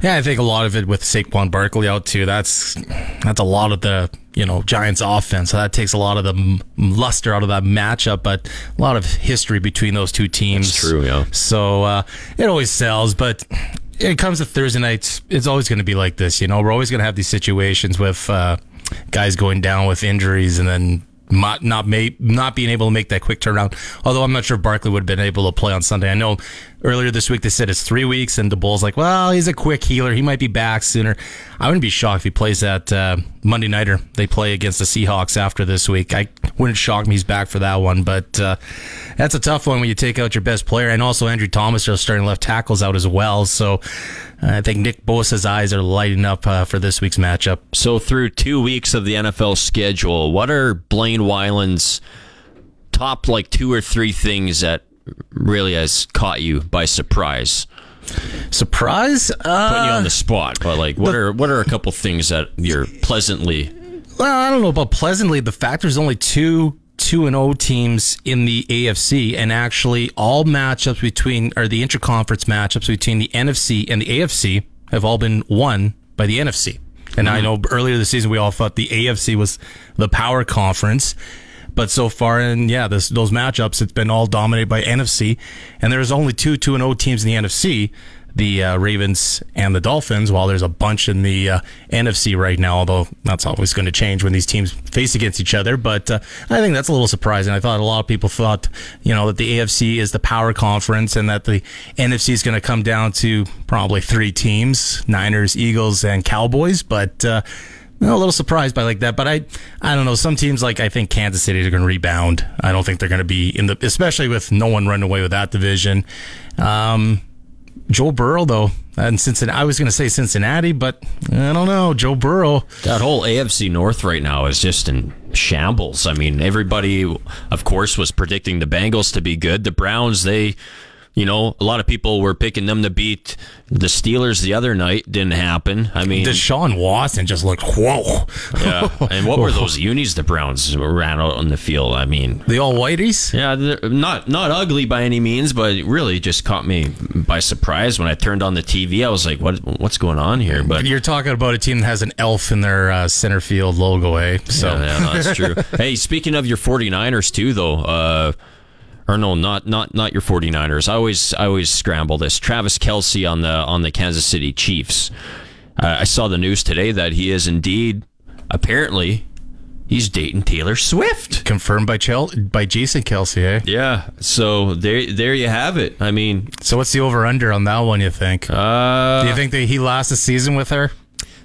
Yeah, I think a lot of it with Saquon Barkley out too. That's that's a lot of the you know Giants offense. So that takes a lot of the luster out of that matchup, but a lot of history between those two teams. That's true, yeah. So uh, it always sells, but it comes to Thursday nights. It's always going to be like this. You know, we're always going to have these situations with uh, guys going down with injuries, and then not not, may, not being able to make that quick turnaround. Although I'm not sure Barkley would have been able to play on Sunday. I know earlier this week they said it's three weeks, and the Bulls like, well, he's a quick healer. He might be back sooner. I wouldn't be shocked if he plays that uh, Monday nighter. They play against the Seahawks after this week. I wouldn't shock me he's back for that one, but uh, that's a tough one when you take out your best player, and also Andrew Thomas just starting left tackles out as well. So I think Nick Bosa's eyes are lighting up uh, for this week's matchup. So through two weeks of the NFL schedule, what are Blaine Wyland's top like two or three things that really has caught you by surprise? Surprise? Uh, Putting you on the spot, but like, what are what are a couple things that you're pleasantly? Well, I don't know about pleasantly. The fact there's only two two and O teams in the AFC, and actually all matchups between or the interconference matchups between the NFC and the AFC have all been won by the NFC. And mm-hmm. I know earlier this season we all thought the AFC was the power conference, but so far, and yeah, this, those matchups, it's been all dominated by NFC. And there's only two 2 and O teams in the NFC the uh, Ravens and the Dolphins, while there's a bunch in the uh, NFC right now, although that's always going to change when these teams face against each other. But uh, I think that's a little surprising. I thought a lot of people thought, you know, that the AFC is the power conference and that the NFC is going to come down to probably three teams Niners, Eagles, and Cowboys. But, a little surprised by like that, but I, I don't know. Some teams like I think Kansas City are going to rebound. I don't think they're going to be in the, especially with no one running away with that division. Um, Joe Burrow though, and Cincinnati. I was going to say Cincinnati, but I don't know. Joe Burrow. That whole AFC North right now is just in shambles. I mean, everybody, of course, was predicting the Bengals to be good. The Browns, they. You know, a lot of people were picking them to beat the Steelers the other night. Didn't happen. I mean, Deshaun Watson just looked whoa. yeah. And what were <laughs> those unis the Browns ran out on the field? I mean, the all whiteys. Yeah, not not ugly by any means, but really just caught me by surprise when I turned on the TV. I was like, "What? What's going on here?" But You're talking about a team that has an elf in their uh, center field logo, eh? So yeah, yeah, that's true. <laughs> hey, speaking of your 49ers too, though. Uh, or no, not not not your 49ers. I always I always scramble this. Travis Kelce on the on the Kansas City Chiefs. Uh, I saw the news today that he is indeed apparently he's dating Taylor Swift. confirmed by Chel- by Jason Kelce, eh? Yeah. So there there you have it. I mean, So what's the over under on that one? You think? uh, Do you think that he lasts a season with her?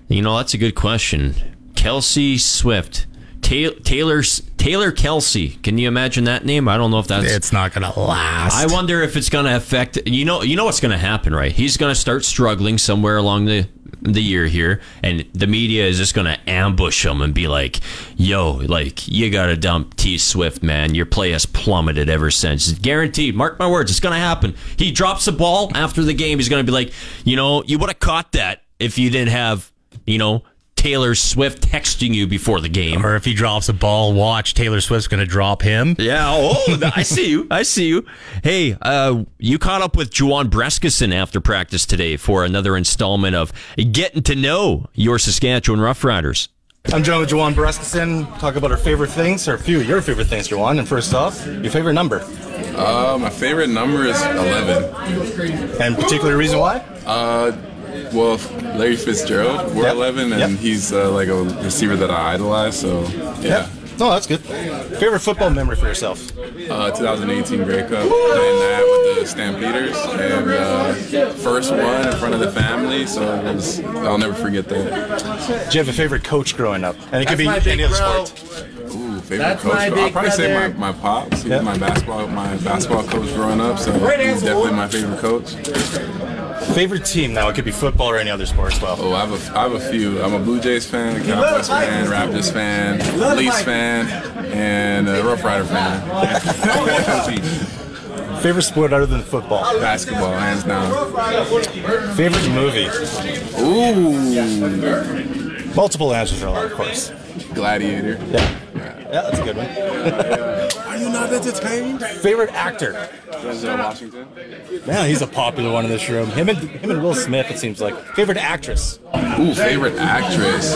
You know, that's a good question. Kelce Swift. Ta- Taylor Taylor Kelce. Can you imagine that name? I don't know if that's. It's not gonna last. I wonder if it's going to affect. You know, you know what's going to happen, right? He's going to start struggling somewhere along the the year here, and the media is just going to ambush him and be like, "Yo, like you got to dump T Swift, man. Your play has plummeted ever since. Guaranteed. Mark my words, it's going to happen. He drops the ball after the game. He's going to be like, you know, you would have caught that if you didn't have, you know." Taylor Swift texting you before the game. Or if he drops a ball, watch Taylor Swift's going to drop him. Yeah. Oh, I see you. I see you. Hey, uh, you caught up with Juwan Brescacin after practice today for another installment of Getting to Know Your Saskatchewan Roughriders. I'm joined with Juwan Brescacin. Talk about our favorite things, or a few of your favorite things, Juwan. And first off, your favorite number. Uh, my favorite number is 11. And particular reason why? Uh, well, Larry Fitzgerald, we're Yep. 11, and Yep. he's uh, like a receiver that I idolize. So, yeah. No, that's good. Favorite football memory for yourself? Uh, 2018 Grey Cup, playing that with the Stampeders, and uh, first one in front of the family. So it was, I'll never forget that. Do you have a favorite coach growing up? And it could That's my be any other sport. Ooh, favorite That's coach. I'll big probably say my, my pops. He Yeah. was my basketball my basketball coach growing up, so he's definitely my favorite coach. Favorite team? Now it could be football or any other sport as well. Oh, I have a, I have a few. I'm a Blue Jays fan, a Cowboys fan, Raptors fan, Leafs fan, and a Rough Rider fan. <laughs> Favorite sport other than football? Basketball, hands down. Favorite movie? Ooh. Multiple answers are allowed, of course. Gladiator. Yeah. Yeah, that's a good one. Are you not entertained? Favorite actor? Denzel Washington. Man, he's a popular one in this room. Him and him and Will Smith, it seems like. Favorite actress? Ooh, favorite actress.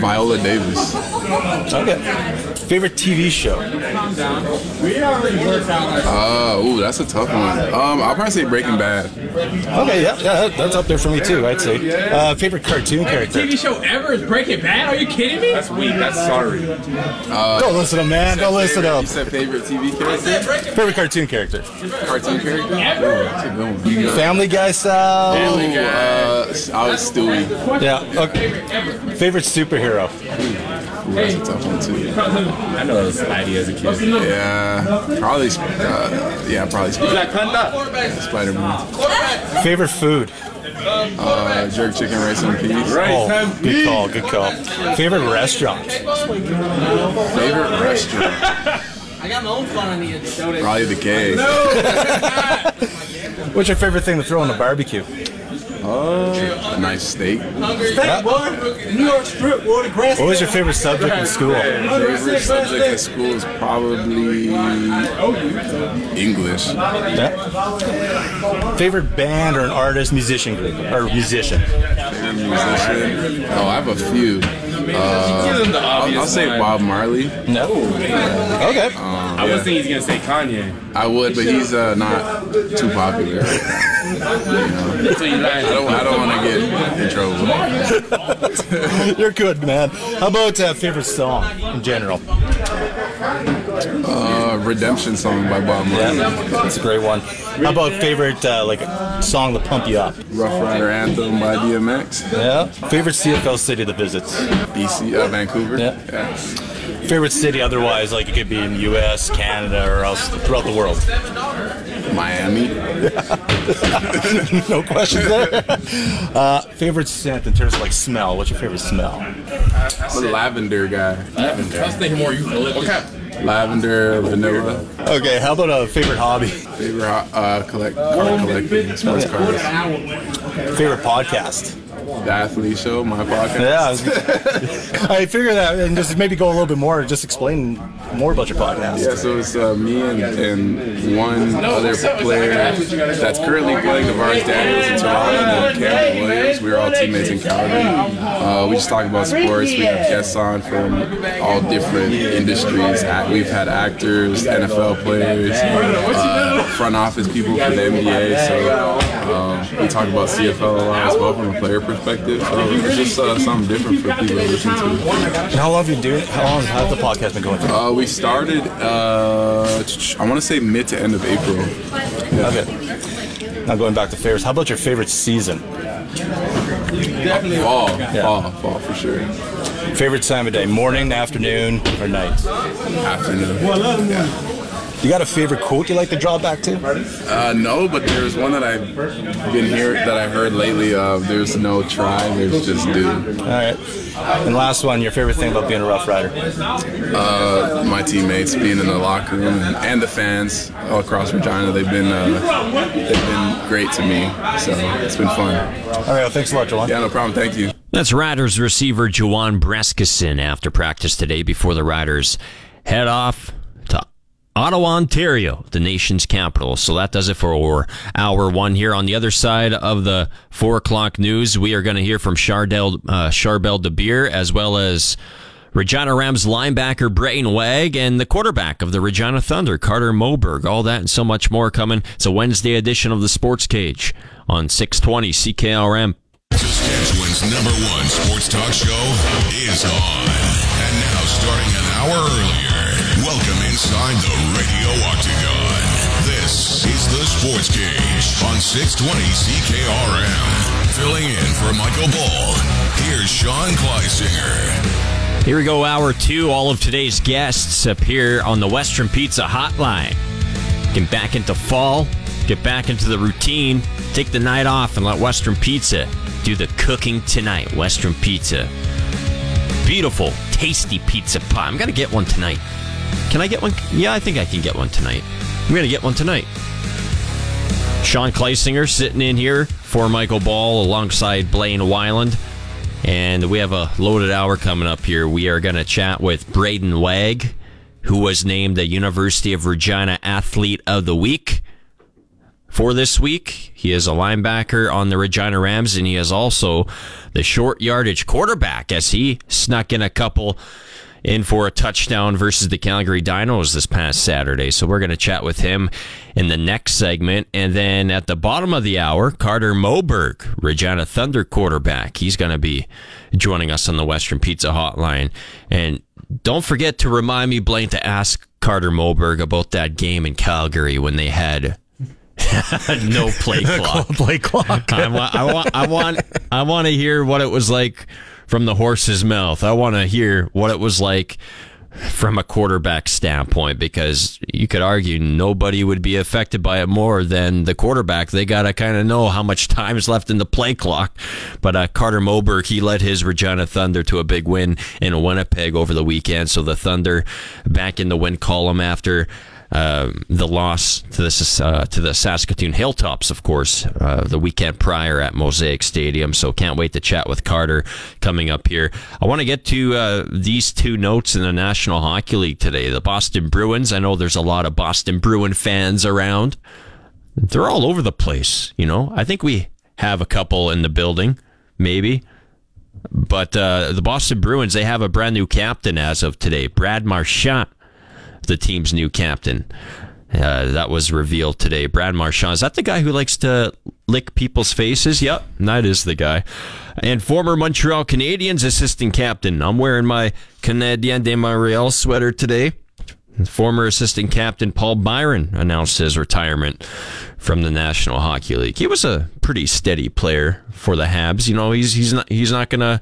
Viola Davis. Okay. Favorite TV show? Uh, ooh, that's a tough one. Um, I'll probably say Breaking Bad. Okay, yeah, yeah, that's up there for me too. I'd say. Uh, favorite cartoon character? TV show ever is Breaking Bad? Are you kidding me? That's weak. That's sorry. Uh, Don't listen to him, man. Don't listen to You him. said favorite TV character? Favorite cartoon character? Cartoon character? Ooh, that's a good one. You got- Family Guy style. Family Guy. Uh, I was Stewie. Yeah. Okay. Favorite superhero? Ooh, that's a tough one too. I know it was Spidey as a kid. Yeah, probably. Uh, yeah, probably. Spider Man. Favorite food? Uh, jerk chicken, rice and peas. Oh, good call. Good call. Favorite restaurant? Favorite restaurant? I got my own fun on the inside. Probably the cave. <laughs> What's your favorite thing to throw on a barbecue? Uh, a nice steak. New York strip, water grass. What was your favorite subject in school? My favorite subject in school is probably English. Yeah. Favorite band or an artist, musician group, or musician? Favorite musician? Oh, I have a few. Uh, I'll, I'll say Bob Marley. No. Okay. Um, I yeah. was thinking he's gonna say Kanye. I would, but he's uh, not too popular. You <laughs> know? So you lied. I don't, I don't want to get in trouble. <laughs> You're good, man. How about uh, favorite song in general? Uh, Redemption song by Bob Marley. That's a great one. How about favorite uh, like song to pump you up? Rough Rider Anthem by DMX. Yeah. Favorite CFL city to visit? BC, uh, Vancouver. Yeah. Favorite city otherwise, like it could be in the U.S., Canada, or else throughout the world. Miami. <laughs> no questions there. Uh, favorite scent in terms of like smell. What's your favorite smell? I'm a lavender guy. Lavender. I was thinking more eucalyptus. Lavender, vanilla. Okay. How about a favorite hobby? Favorite uh, collect card collecting, sports cards. Favorite podcast? The Athlete Show, my podcast. Yeah, I, was, <laughs> I figure that, and just maybe go a little bit more. Just explain more about your podcast. Yeah, so it's uh, me and, and one other player that's currently playing the Tavares Daniels in Toronto and then Cameron Williams. We were all teammates in Calgary. Uh, we just talk about sports. We have guests on from all different industries. We've had actors, NFL players, uh, front office people for the NBA. So um, we talk about CFL a lot as well from a player perspective. So it's just uh, something different for people to listen to. And how long have you doing? How long has the podcast been going for? Uh, we started, uh, I want to say mid to end of April. Okay. Now going back to favorites, how about your favorite season? Definitely Fall, fall, fall for sure. Favorite time of day? Morning, afternoon, or night? Afternoon. Yeah. You got a favorite quote you like to draw back to? Uh, no, but there's one that I've been here that I heard lately. Of there's no try, there's just do. All right. And last one, your favorite thing about being a Rough Rider? Uh, my teammates being in the locker room and, and the fans all across Regina, they've been uh, they've been great to me. So it's been fun. All right. Well, thanks a lot, Juwan. Yeah, no problem. Thank you. That's Riders receiver Juwan Brescacin after practice today before the Riders head off to Ottawa, Ontario, the nation's capital. So that does it for hour one here. On the other side of the four o'clock news, we are going to hear from Chardel, uh, Charbel Dabire as well as Regina Rams linebacker Brayden Wagg and the quarterback of the Regina Thunder, Carter Moberg. All that and so much more coming. It's a Wednesday edition of the Sports Cage on 620 CKRM. Saskatchewan's number one sports talk show is on. And now, starting an hour earlier, inside the Radio Octagon. This is the Sports Cage on 620 CKRM. Filling in for Michael Ball, here's Sean Kleisinger. Here we go, hour two. All of today's guests appear on the Western Pizza Hotline. Get back into fall, get back into the routine, take the night off, and let Western Pizza do the cooking tonight. Western Pizza. Beautiful, tasty pizza pie. I'm going to get one tonight. Can I get one? Yeah, I think I can get one tonight. I'm going to get one tonight. Sean Kleisinger sitting in here for Michael Ball alongside Blaine Wyland. And we have a loaded hour coming up here. We are going to chat with Brayden Wagg, who was named the University of Regina Athlete of the Week for this week. He is a linebacker on the Regina Rams, and he is also the short yardage quarterback as he snuck in a couple in for a touchdown versus the Calgary Dinos this past Saturday. So we're going to chat with him in the next segment. And then at the bottom of the hour, Carter Moberg, Regina Thunder quarterback. He's going to be joining us on the Western Pizza Hotline. And don't forget to remind me, Blaine, to ask Carter Moberg about that game in Calgary when they had <laughs> no <laughs> play clock. play clock. I want, I want, I want, I want to hear what it was like from the horse's mouth. I want to hear what it was like from a quarterback standpoint because you could argue nobody would be affected by it more than the quarterback. They got to kind of know how much <laughs> time is left in the play clock. But uh, Carter Moberg, he led his Regina Thunder to a big win in Winnipeg over the weekend. So the Thunder back in the win column after um, the loss to the uh, to the Saskatoon Hilltops, of course, uh, the weekend prior at Mosaic Stadium. So can't wait to chat with Carter coming up here. I want to get to uh, these two notes in the National Hockey League today. The Boston Bruins. I know there's a lot of Boston Bruin fans around. They're all over the place. You know, I think we have a couple in the building, maybe. But uh, the Boston Bruins, they have a brand new captain as of today, Brad Marchand, the team's new captain. Uh, that was revealed today. Brad Marchand. Is that the guy who likes to lick people's faces? Yep, that is the guy. And former Montreal Canadiens assistant captain. I'm wearing my Canadien de Montreal sweater today. Former assistant captain Paul Byron announced his retirement from the National Hockey League. He was a pretty steady player for the Habs. You know, he's he's not he's not gonna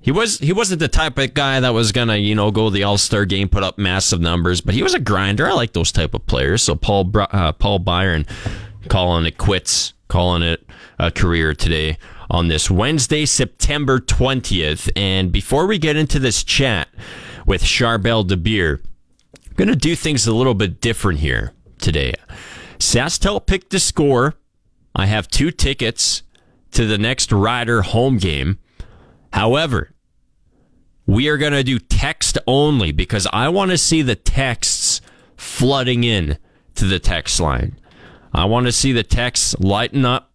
he was he wasn't the type of guy that was gonna you know go the All Star game, put up massive numbers, but he was a grinder. I like those type of players. So Paul uh, Paul Byron calling it quits, calling it a career today on this Wednesday, September twentieth. And before we get into this chat with Charbel Dabire, I'm gonna do things a little bit different here today. SaskTel picked the score. I have two tickets to the next Rider home game. However, we are going to do text only because I want to see the texts flooding in to the text line. I want to see the texts lighten up.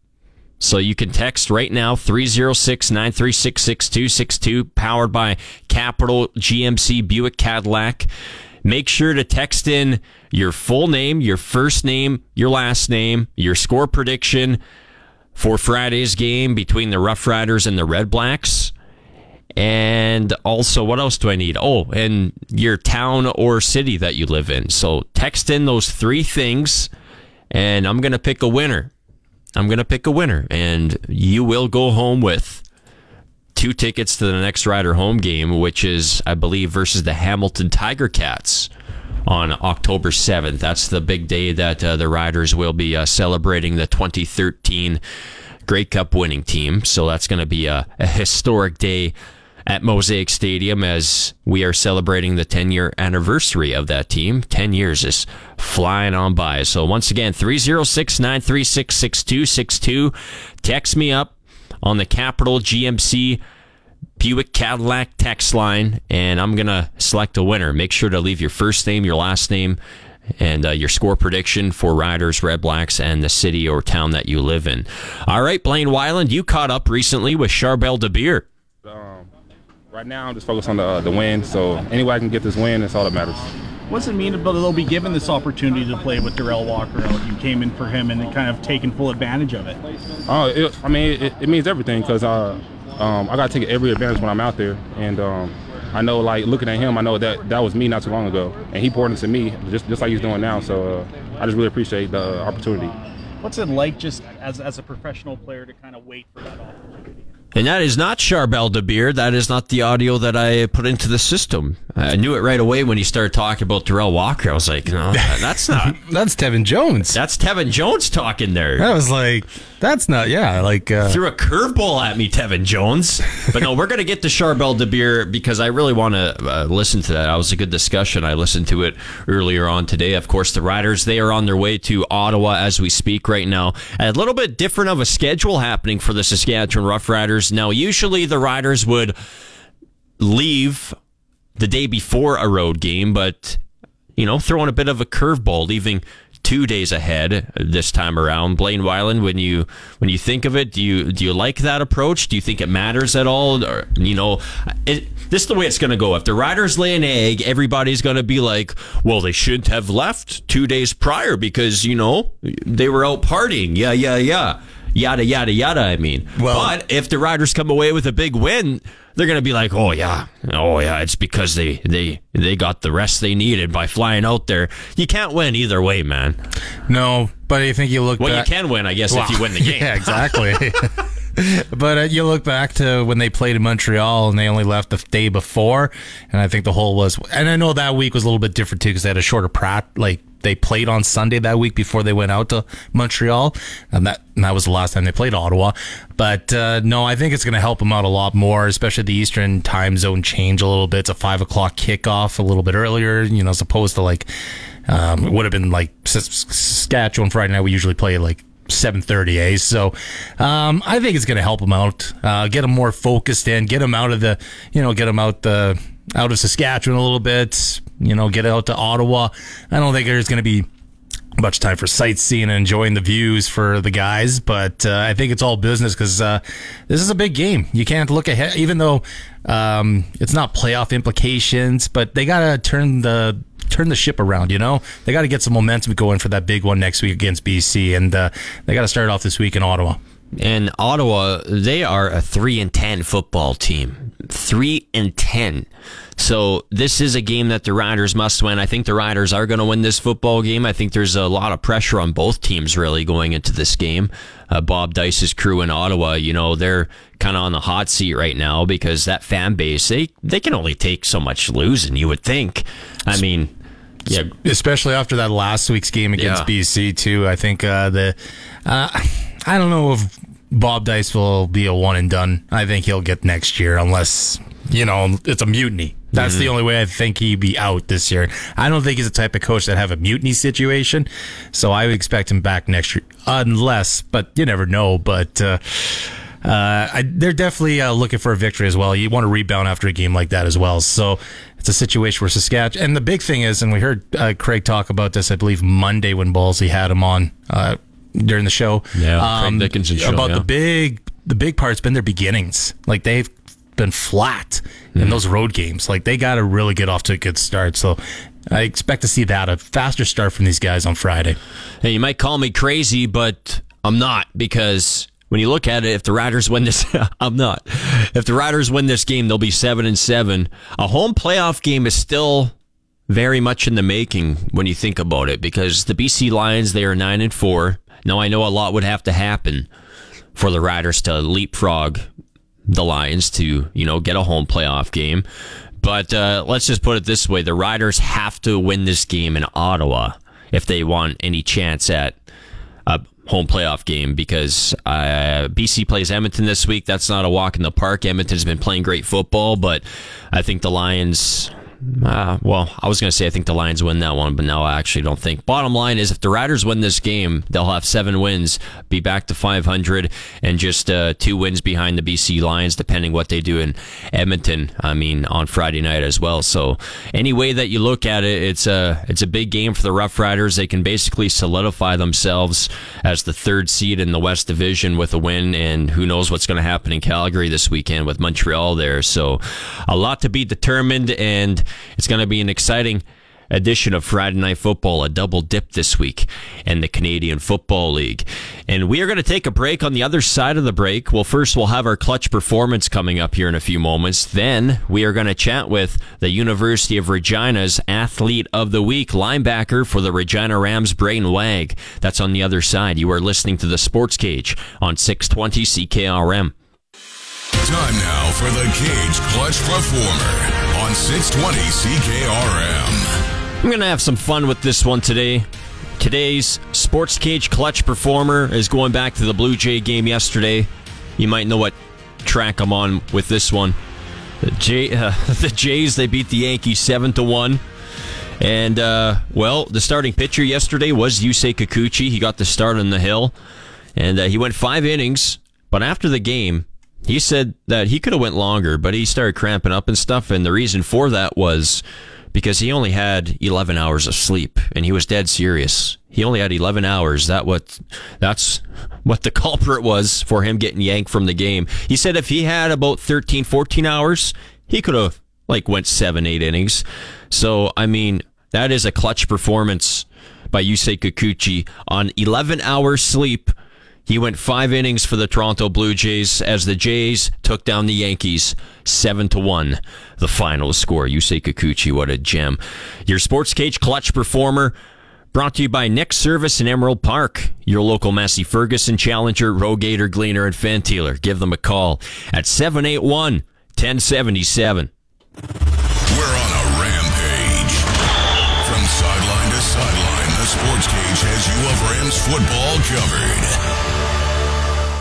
So you can text right now 306 936 6262, powered by Capital GMC Buick Cadillac. Make sure to text in your full name, your first name, your last name, your score prediction for Friday's game between the Rough Riders and the Red Blacks. And also, what else do I need? Oh, and your town or city that you live in. So text in those three things, and I'm going to pick a winner. I'm going to pick a winner, and you will go home with two tickets to the next Rider home game, which is, I believe, versus the Hamilton Tiger Cats on October 7th. That's the big day that uh, the Riders will be uh, celebrating the 2013 Grey Cup winning team. So that's going to be a, a historic day at Mosaic Stadium as we are celebrating the 10 year anniversary of that team. 10 years is flying on by. So once again, 306 936 6262. Text me up on the Capital GMC Buick Cadillac text line, and I'm going to select a winner. Make sure to leave your first name, your last name, and uh, your score prediction for Riders, Red Blacks, and the city or town that you live in. All right, Blaine Wyland, you caught up recently with Charbel Dabire. Um, right now, I'm just focused on the, uh, the win. So any way I can get this win, that's all that matters. What's it mean about they'll be given this opportunity to play with Darrell Walker out? You came in for him and kind of taken full advantage of it. Oh, it, I mean, it, it means everything because uh, um, I got to take every advantage when I'm out there, and um, I know, like looking at him, I know that that was me not too long ago, and he poured into me just just like he's doing now. So uh, I just really appreciate the opportunity. What's it like just as as a professional player to kind of wait for that opportunity? And that is not Charbel Dabire. That is not the audio that I put into the system. I knew it right away when he started talking about Darrell Walker. I was like, no, that's not. <laughs> that's Tevin Jones. That's Tevin Jones talking there. I was like, that's not, yeah, like. Uh, Threw a curveball at me, Tevin Jones. But no, we're going to get to Charbel Dabire because I really want to uh, listen to that. That was a good discussion. I listened to it earlier on today. Of course, the Riders, they are on their way to Ottawa as we speak right now. A little bit different of a schedule happening for the Saskatchewan Rough Riders. Now, usually the Riders would leave the day before a road game, but you know, throwing a bit of a curveball, leaving two days ahead this time around. Blaine Wyland, when you when you think of it, do you do you like that approach? Do you think it matters at all? Or you know, it, this is the way it's going to go. If the Riders lay an egg, everybody's going to be like, "Well, they shouldn't have left two days prior because you know they were out partying." Yeah, yeah, yeah. Yada yada yada. I mean, well, but if the Riders come away with a big win, they're going to be like, "Oh yeah, oh yeah, it's because they they they got the rest they needed by flying out there." You can't win either way, man. No, but I think you look. Well, back- you can win, I guess, well, if you win the <laughs> game. Yeah, exactly. <laughs> but uh, you look back to when they played in Montreal and they only left the day before, and I think the whole was. And I know that week was a little bit different too because they had a shorter prat like they played on Sunday that week before they went out to Montreal, and that and that was the last time they played Ottawa. But uh, no, I think it's going to help them out a lot more, especially the Eastern time zone change a little bit. It's a five o'clock kickoff a little bit earlier, you know, as opposed to like Um, it would have been like Saskatchewan Friday night. We usually play like 7:30 a. So um, I think it's going to help them out, uh, get them more focused in, get them out of the, you know, get them out the out of Saskatchewan a little bit. You know, get out to Ottawa. I don't think there's going to be much time for sightseeing and enjoying the views for the guys, but uh, I think it's all business because uh, this is a big game. You can't look ahead, even though um, it's not playoff implications, but they got to turn the turn the ship around. You know, they got to get some momentum going for that big one next week against BC, and uh, they got to start off this week in Ottawa. And Ottawa, they are a three and ten football team. Three and ten. So this is a game that the Riders must win. I think the Riders are going to win this football game. I think there's a lot of pressure on both teams really going into this game. Uh, Bob Dyce's crew in Ottawa, you know, they're kind of on the hot seat right now because that fan base they they can only take so much losing. You would think. I mean. Yeah, especially after that last week's game against Yeah. BC too. I think uh, the uh, I don't know if Bob Dyce will be a one and done. I think he'll get next year unless you know it's a mutiny. That's the only way I think he'd be out this year. I don't think he's the type of coach that have a mutiny situation. So I would expect him back next year, unless. But you never know. But. Uh, uh, I, they're definitely uh, looking for a victory as well. You want to rebound after a game like that as well. So it's a situation where Saskatchewan. And the big thing is, and we heard uh, Craig talk about this, I believe Monday when Ballsy had him on uh, during the show. Yeah, Craig Dickenson show, about yeah. the big, the big part's been their beginnings. Like they've been flat Mm-hmm. in those road games. Like they got to really get off to a good start. So I expect to see that a faster start from these guys on Friday. Hey, you might call me crazy, but I'm not because when you look at it, if the Riders win this, <laughs> I'm not. If the Riders win this game, they'll be seven and seven. A home playoff game is still very much in the making when you think about it because the BC Lions they are nine and four. Now I know a lot would have to happen for the Riders to leapfrog the Lions to you know get a home playoff game. But uh, let's just put it this way: the Riders have to win this game in Ottawa if they want any chance at a home playoff game because uh, BC plays Edmonton this week. That's not a walk in the park. Edmonton's been playing great football, but I think the Lions. Uh, well, I was going to say I think the Lions win that one, but now I actually don't think. Bottom line is, if the Riders win this game, they'll have seven wins, be back to 500, and just uh, two wins behind the BC Lions, depending what they do in Edmonton. I mean, on Friday night as well. So, any way that you look at it, it's a it's a big game for the Rough Riders. They can basically solidify themselves as the third seed in the West Division with a win, and who knows what's going to happen in Calgary this weekend with Montreal there. So, a lot to be determined, and it's going to be an exciting edition of Friday Night Football, a double dip this week in the Canadian Football League. And we are going to take a break on the other side of the break. Well, first, we'll have our clutch performance coming up here in a few moments. Then, we are going to chat with the University of Regina's Athlete of the Week, linebacker for the Regina Rams, Brayden Wagg. That's on the other side. You are listening to the Sports Cage on 620 CKRM. Time now for the Cage Clutch Performer on 620 CKRM. I'm going to have some fun with this one today. Today's Sports Cage Clutch Performer is going back to the Blue Jay game yesterday. You might know what track I'm on with this one. The, Jay, uh, <laughs> the Jays, they beat the Yankees 7 to 1. And, uh, well, the starting pitcher yesterday was Yusei Kikuchi. He got the start on the hill. And uh, he went five innings. But after the game, he said that he could have went longer, but he started cramping up and stuff. And the reason for that was because he only had 11 hours of sleep and he was dead serious. He only had 11 hours. That what that's what the <laughs> culprit was for him getting yanked from the game. He said if he had about 13, 14 hours, he could have like went 7, 8 innings. So, I mean, that is a clutch performance by Yusei Kikuchi on 11 hours sleep. He went five innings for the Toronto Blue Jays as the Jays took down the Yankees seven to one. The final score. You say Kikuchi, what a gem! Your Sports Cage clutch performer. Brought to you by Nick Service in Emerald Park, your local Massey Ferguson Challenger, Rogator, Gleaner, and Fantealer. Give them a call at 781 1077. We're on a rampage. From sideline to sideline, the Sports Cage has you of Rams football covered.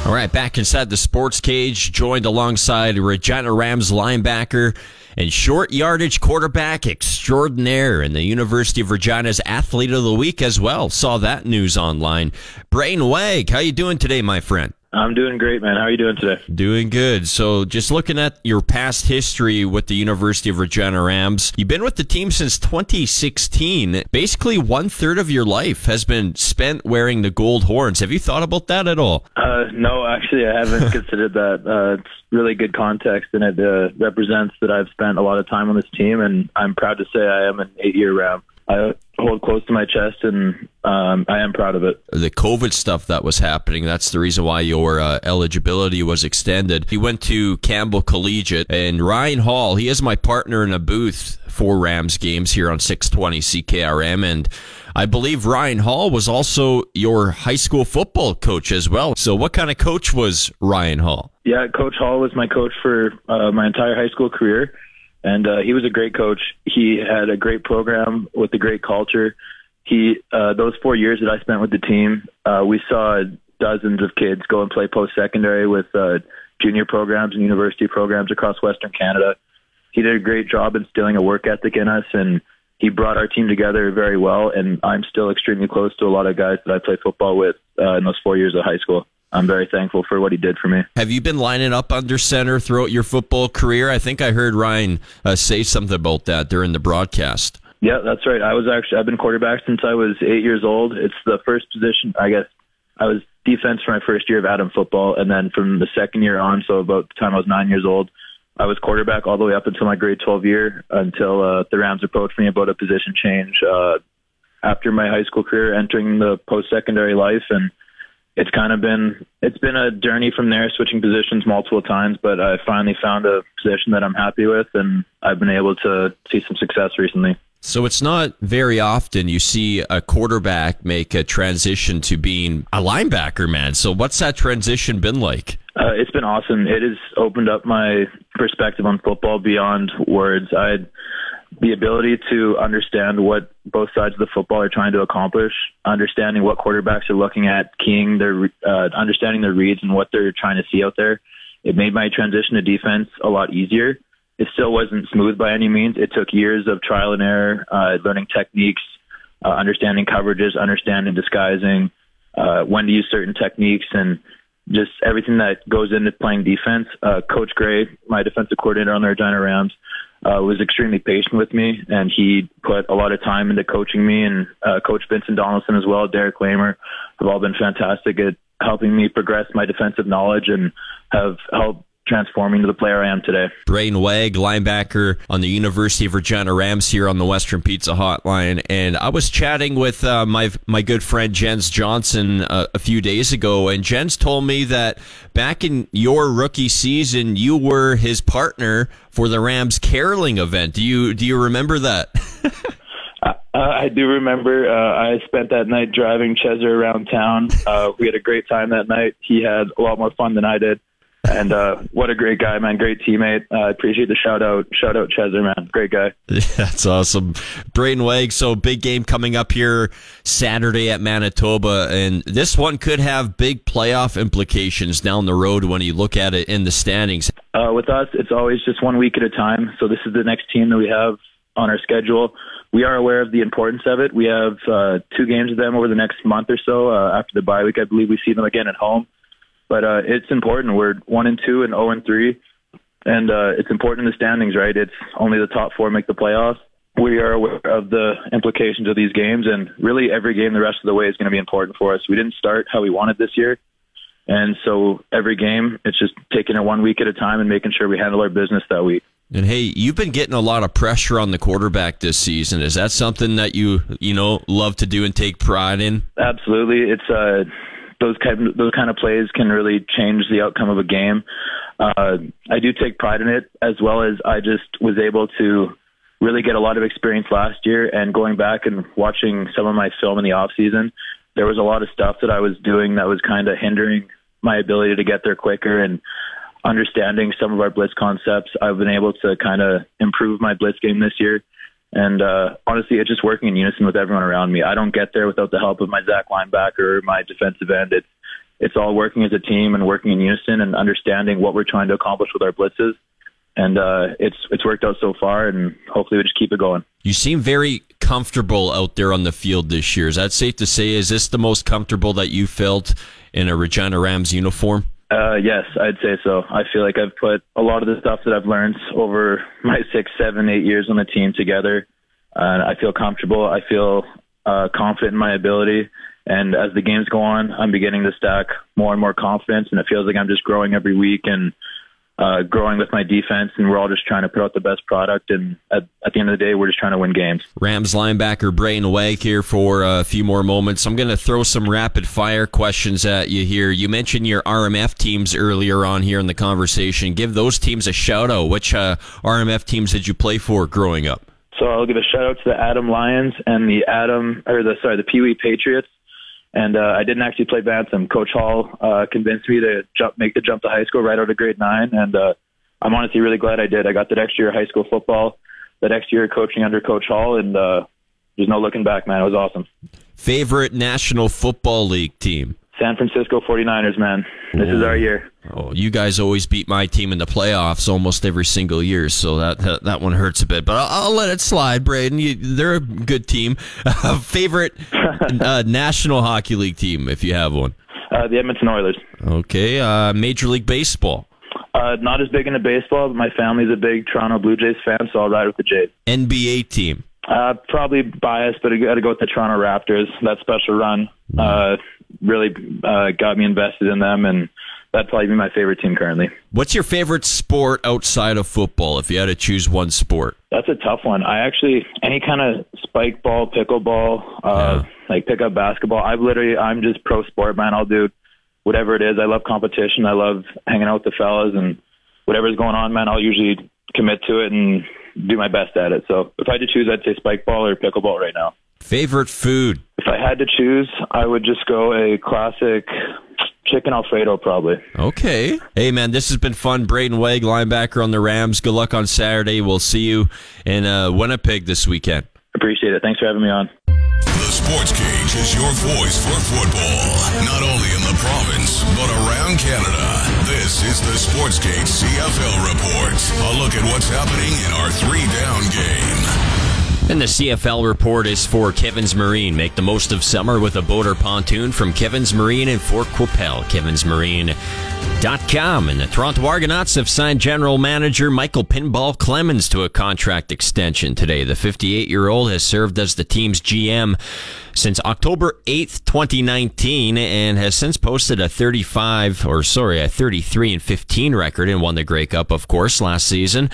All right, back inside the sports cage, joined alongside Regina Rams linebacker and short yardage quarterback extraordinaire and the University of Regina's athlete of the week as well. Saw that news online. Brayden Wagg, how you doing today, my friend? I'm doing great, man. How are you doing today? Doing good. So, just looking at your past history with the University of Regina Rams, you've been with the team since 2016. Basically, one third of your life has been spent wearing the gold horns. Have you thought about that at all? Uh, no, actually, I haven't <laughs> considered that. Uh, it's really good context, and it uh, represents that I've spent a lot of time on this team, and I'm proud to say I am an eight year Ram. I hold close to my chest, and um, I am proud of it. The COVID stuff that was happening, that's the reason why your uh, eligibility was extended. He went to Campbell Collegiate, and Ryan Hall, he is my partner in a booth for Rams games here on 620 CKRM, and I believe Ryan Hall was also your high school football coach as well. So, what kind of coach was Ryan Hall? Yeah, Coach Hall was my coach for uh, my entire high school career and uh, he was a great coach. He had a great program with a great culture. He uh, those four years that I spent with the team, uh, we saw dozens of kids go and play post secondary with uh, junior programs and university programs across Western Canada. He did a great job instilling a work ethic in us, and he brought our team together very well. And I'm still extremely close to a lot of guys that I played football with uh, in those four years of high school. I'm very thankful for what he did for me. Have you been lining up under center throughout your football career? I think I heard Ryan uh, say something about that during the broadcast. Yeah, that's right. I was actually I've been quarterback since I was eight years old. It's the first position. I guess I was defense for my first year of Adam football, and then from the second year on, so about the time I was nine years old, I was quarterback all the way up until my grade 12 year, until uh, the Rams approached me about a position change uh, after my high school career, entering the post secondary life, and it's kind of been it's been a journey from there, switching positions multiple times. But I finally found a position that I'm happy with, and I've been able to see some success recently. So it's not very often you see a quarterback make a transition to being a linebacker, man. So what's that transition been like? Uh, it's been awesome. It has opened up my perspective on football beyond words. I the ability to understand what both sides of the football are trying to accomplish, understanding what quarterbacks are looking at, keying their, uh, understanding their reads and what they're trying to see out there. It made my transition to defense a lot easier. It still wasn't smooth by any means. It took years of trial and error, uh, learning techniques, uh, understanding coverages, understanding disguising, uh, when to use certain techniques, and just everything that goes into playing defense. Uh, Coach Gray, my defensive coordinator on the Regina Rams, uh, was extremely patient with me, and he put a lot of time into coaching me. And uh, Coach Vincent Donaldson as well, Derek Lamer, have all been fantastic at helping me progress my defensive knowledge and have helped transforming to the player I am today. Brayden Wagg, linebacker on the University of Regina Rams here on the Western Pizza Hotline, and I was chatting with uh, my my good friend Jens Johnson uh, a few days ago, and Jens told me that back in your rookie season, you were his partner for the Rams caroling event. Do you do you remember that? <laughs> Uh, I do remember. Uh, I spent that night driving Chezzer around town. Uh, we had a great time that night. He had a lot more fun than I did and uh, what a great guy, man! Great teammate. I uh, appreciate the shout out. Shout out Chezzer, man. Great guy. <laughs> That's awesome. Brayden Wagg. So big game coming up here Saturday at Manitoba, and this one could have big playoff implications down the road when you look at it in the standings. Uh, with us, it's always just one week at a time. So this is the next team that we have on our schedule. We are aware of the importance of it. We have uh, two games of them over the next month or so. Uh, after the bye week, I believe we see them again at home. But uh, it's important. We're one and two and zero oh and three, and uh, it's important in the standings, right? It's only the top four make the playoffs. We are aware of the implications of these games, and really every game the rest of the way is going to be important for us. We didn't start how we wanted this year, and so every game it's just taking it one week at a time and making sure we handle our business that week. And hey, you've been getting a lot of pressure on the quarterback this season. Is that something that you you know love to do and take pride in? Absolutely. It's uh those kind of, those kind of plays can really change the outcome of a game. Uh, I do take pride in it, as well as I just was able to really get a lot of experience last year. And going back and watching some of my film in the off season, there was a lot of stuff that I was doing that was kind of hindering my ability to get there quicker and understanding some of our blitz concepts. I've been able to kind of improve my blitz game this year and uh, honestly, it's just working in unison with everyone around me. I don't get there without the help of my Zach linebacker or my defensive end. It's it's all working as a team and working in unison and understanding what we're trying to accomplish with our blitzes. and uh, it's it's worked out so far, and hopefully we just keep it going. You seem very comfortable out there on the field this year. Is that safe to say? Is this the most comfortable that you felt in a Regina Rams uniform? Uh, yes, I'd say so. I feel like I've put a lot of the stuff that I've learned over <laughs> my six, seven, eight years on the team together, and I feel comfortable. I feel uh, confident in my ability. And as the games go on, I'm beginning to stack more and more confidence, and it feels like I'm just growing every week and uh, growing with my defense. And we're all just trying to put out the best product. And at, at the end of the day, we're just trying to win games. Rams linebacker Brayden Wagg here for a few more moments. I'm going to throw some rapid fire questions at you here. You mentioned your RMF teams earlier on here in the conversation. Give those teams a shout out. Which uh, RMF teams did you play for growing up? So I'll give a shout out to the Adam Lions and the Adam or the sorry the Pee Wee Patriots. And uh, I didn't actually play Bantam. Coach Hall uh, convinced me to jump, make the jump to high school right out of grade nine, and uh, I'm honestly really glad I did. I got that extra year of high school football, that extra year coaching under Coach Hall, and uh, there's no looking back, man. It was awesome. Favorite National Football League team? San Francisco 49ers, man. This is our year. Oh, you guys always beat my team in the playoffs almost every single year, so that that, that one hurts a bit. But I'll, I'll let it slide, Brayden. You, they're a good team. <laughs> favorite <laughs> uh, National Hockey League team, if you have one? Uh, the Edmonton Oilers. Okay. Uh, Major League Baseball. Uh, not as big into baseball, but my family's a big Toronto Blue Jays fan, so I'll ride with the Jays. NBA team. Uh, probably biased, but I got to go with the Toronto Raptors. That special run uh, really uh, got me invested in them, and that'd probably be my favorite team currently. What's your favorite sport outside of football? If you had to choose one sport, That's a tough one. I actually any kind of spike ball, pickleball, uh, like pick up basketball. I've literally I'm just pro sport man. I'll do whatever it is. I love competition. I love hanging out with the fellas and whatever's going on, man. I'll usually commit to it and do my best at it. So if I had to choose, I'd say spike ball or pickleball right now. Favorite food. If I had to choose, I would just go a classic chicken alfredo probably. Okay. Hey, man, this has been fun. Brayden Wagg, linebacker on the Rams. Good luck on Saturday. We'll see you in uh, Winnipeg this weekend. Appreciate it. Thanks for having me on. The Sports Cage is your voice for football, not only in the province, but around Canada. This is the Sports Cage CFL Report. A look at what's happening in our three down game. And the CFL report is for Kevin's Marine. Make the most of summer with a boat or pontoon from Kevin's Marine in Fort Qu'Appelle. Kevin'sMarine.com. And the Toronto Argonauts have signed general manager Michael Pinball Clemens to a contract extension today. The 58 year old has served as the team's GM since October 8th, 2019, and has since posted a 35, or sorry, a 33 and 15 record and won the Grey Cup, of course, last season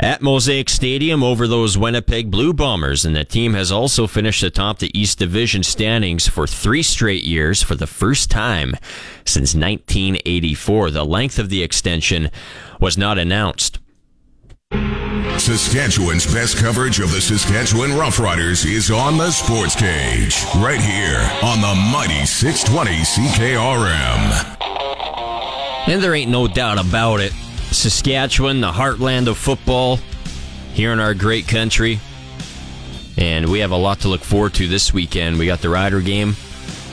at Mosaic Stadium over those Winnipeg Blue Bombers. And the team has also finished atop the East Division standings for three straight years for the first time since 1984. The length of the extension was not announced. Saskatchewan's best coverage of the Saskatchewan Roughriders is on the Sports Cage, right here on the mighty 620 CKRM. And there ain't no doubt about it. Saskatchewan, the heartland of football, here in our great country. And we have a lot to look forward to this weekend. We got the Rider game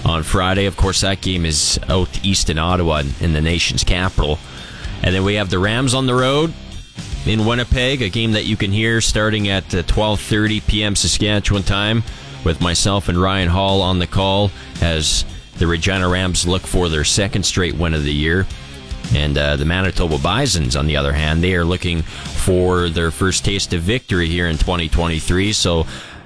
on Friday. Of course, that game is out east in Ottawa, in the nation's capital. And then we have the Rams on the road in Winnipeg, a game that you can hear starting at uh, 12:30 p.m. Saskatchewan time, with myself and Ryan Hall on the call as the Regina Rams look for their second straight win of the year. And uh, the Manitoba Bisons, on the other hand, they are looking for their first taste of victory here in 2023. So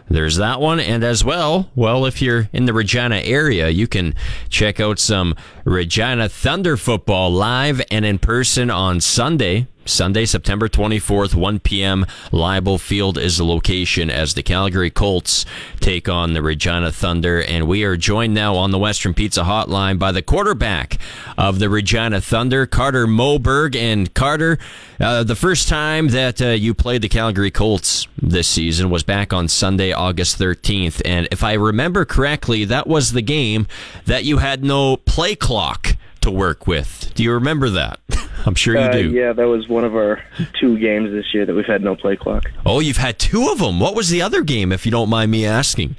there's that one. And as well, well, if you're in the Regina area, you can check out some Regina Thunder football live and in person on Sunday. Sunday, September 24th, 1 p.m. Leibel Field is the location as the Calgary Colts take on the Regina Thunder. And we are joined now on the Western Pizza Hotline by the quarterback of the Regina Thunder, Carter Moberg. And Carter, uh, the first time that uh, you played the Calgary Colts this season was back on Sunday, August 13th. And if I remember correctly, that was the game that you had no play clock to work with. Do you remember that? <laughs> I'm sure you Uh, do. yeah, that was one of our two games this year that we've had no play clock. Oh, you've had two of them. What was the other game, if you don't mind me asking?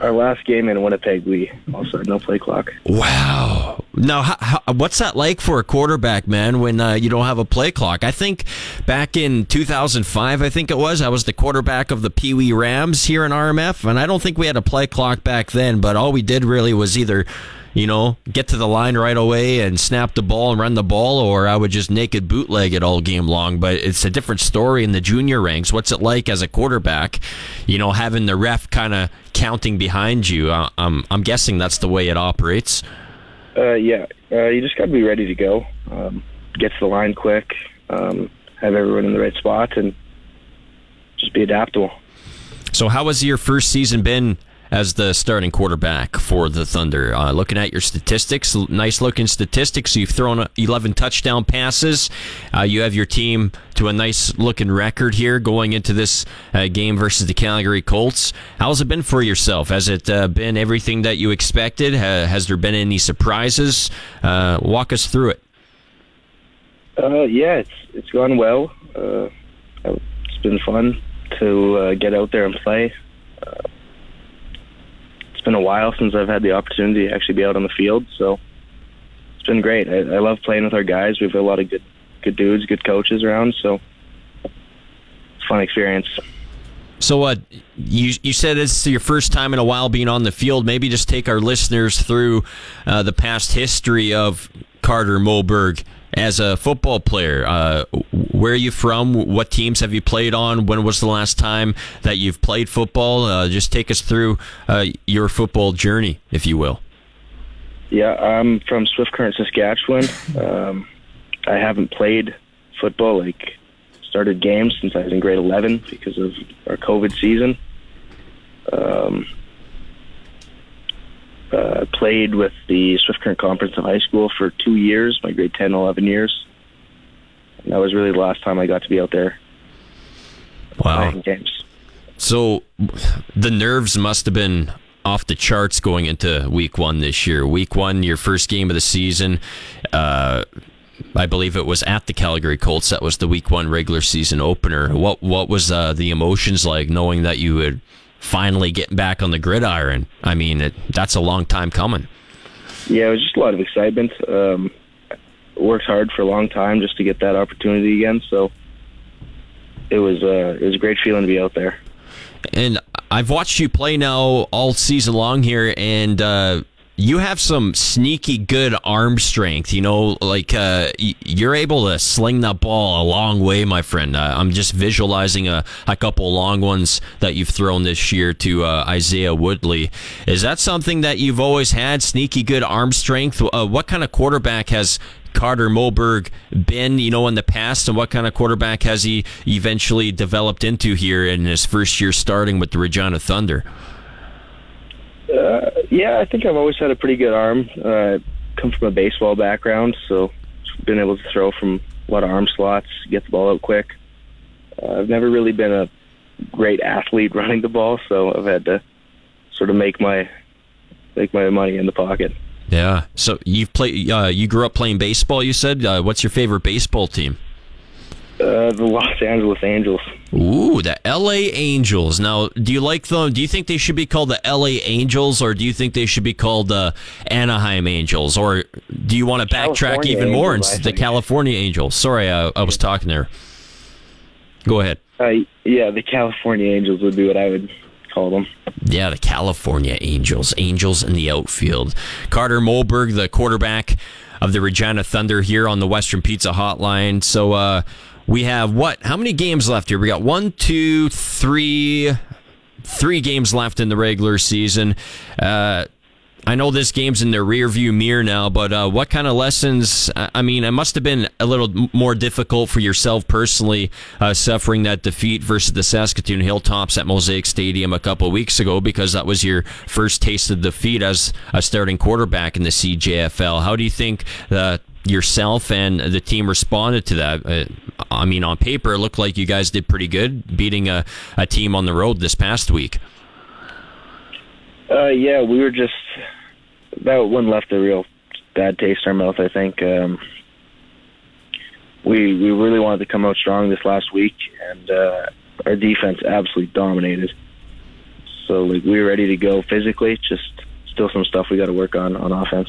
our last game in Winnipeg, we also had no play clock. Wow. Now, how, how, what's that like for a quarterback, man, when uh, you don't have a play clock? I think back in 2005, I think it was, I was the quarterback of the Pee Wee Rams here in RMF, and I don't think we had a play clock back then, but all we did really was either you know, get to the line right away and snap the ball and run the ball, or I would just naked bootleg it all game long. But it's a different story in the junior ranks. What's it like as a quarterback, you know, having the ref kind of counting behind you? Uh, I'm, I'm guessing that's the way it operates. Uh, yeah, uh, you just got to be ready to go. Um, get to the line quick, um, have everyone in the right spot, and just be adaptable. So, how has your first season been as the starting quarterback for the Thunder. Uh, looking at your statistics, nice looking statistics. You've thrown 11 touchdown passes. Uh, you have your team to a nice looking record here going into this uh, game versus the Calgary Colts. How's it been for yourself? Has it uh, been everything that you expected? has there been any surprises? Uh, walk us through it. Uh, yeah, it's it's gone well. it's been fun to get out there and play it's been a while since I've had the opportunity to actually be out on the field, so it's been great. I, I love playing with our guys. We've a lot of good, good dudes, good coaches around, so fun experience. So, uh, you you said it's your first time in a while being on the field. Maybe just take our listeners through uh, the past history of Carter Moberg as a football player. Uh, where are you from? What teams have you played on? When was the last time that you've played football? Uh, just take us through uh, your football journey, if you will. Yeah, I'm from Swift Current, Saskatchewan. Um, I haven't played football, like started games since I was in grade 11 because of our COVID season. Um, uh, played with the Swift Current Conference of high school for two years, my grade 10, 11 years. And that was really the last time I got to be out there wow. playing games. So the nerves must have been off the charts going into week one this year. Week one, your first game of the season. Uh, I believe it was at the Calgary Colts. That was the week one regular season opener. What what was uh, the emotions like knowing that you would finally getting back on the gridiron. I mean, it, that's a long time coming. Yeah, it was just a lot of excitement. Um, worked hard for a long time just to get that opportunity again. So it was uh, it was a great feeling to be out there. And I've watched you play now all season long here, and uh, you have some sneaky good arm strength. You know, like uh, you're able to sling that ball a long way, my friend. Uh, I'm just visualizing a, a couple long ones that you've thrown this year to uh, Isaiah Woodley. Is that something that you've always had? Sneaky good arm strength. Uh, what kind of quarterback has Carter Moberg been, you know, in the past, and what kind of quarterback has he eventually developed into here in his first year starting with the Regina Thunder? Uh, yeah, I think I've always had a pretty good arm. Uh, come from a baseball background, so been able to throw from a lot of arm slots, get the ball out quick. Uh, I've never really been a great athlete <laughs> running the ball, so I've had to sort of make my make my money in the pocket. Yeah. So you've played. Uh, you grew up playing baseball. You said. Uh, what's your favorite baseball team? Uh, the Los Angeles Angels. Ooh, the L.A. Angels. Now, do you like them? Do you think they should be called the L.A. Angels, or do you think they should be called the Anaheim Angels, or do you want to backtrack California even more Angels, and the California Angels? Sorry, I, I was talking there. Go ahead. Uh, yeah, the California Angels would be what I would call them. Yeah, the California Angels. Angels in the outfield. Carter Moberg, the quarterback of the Regina Thunder here on the Western Pizza Hotline. So, uh, we have what? How many games left here? We got one, two, three, three games left in the regular season. Uh, I know this game's in the rearview mirror now, but uh, what kind of lessons? I mean, it must have been a little more difficult for yourself personally, uh, suffering that defeat versus the Saskatoon Hilltops at Mosaic Stadium a couple weeks ago, because that was your first taste of defeat as a starting quarterback in the CJFL. How do you think that yourself and the team responded to that? Uh, I mean, on paper, it looked like you guys did pretty good, beating a, a team on the road this past week. Uh, yeah, we were just that one left a real bad taste in our mouth. I think um, we we really wanted to come out strong this last week, and uh, our defense absolutely dominated. So like we were ready to go physically. Just still some stuff we got to work on on offense.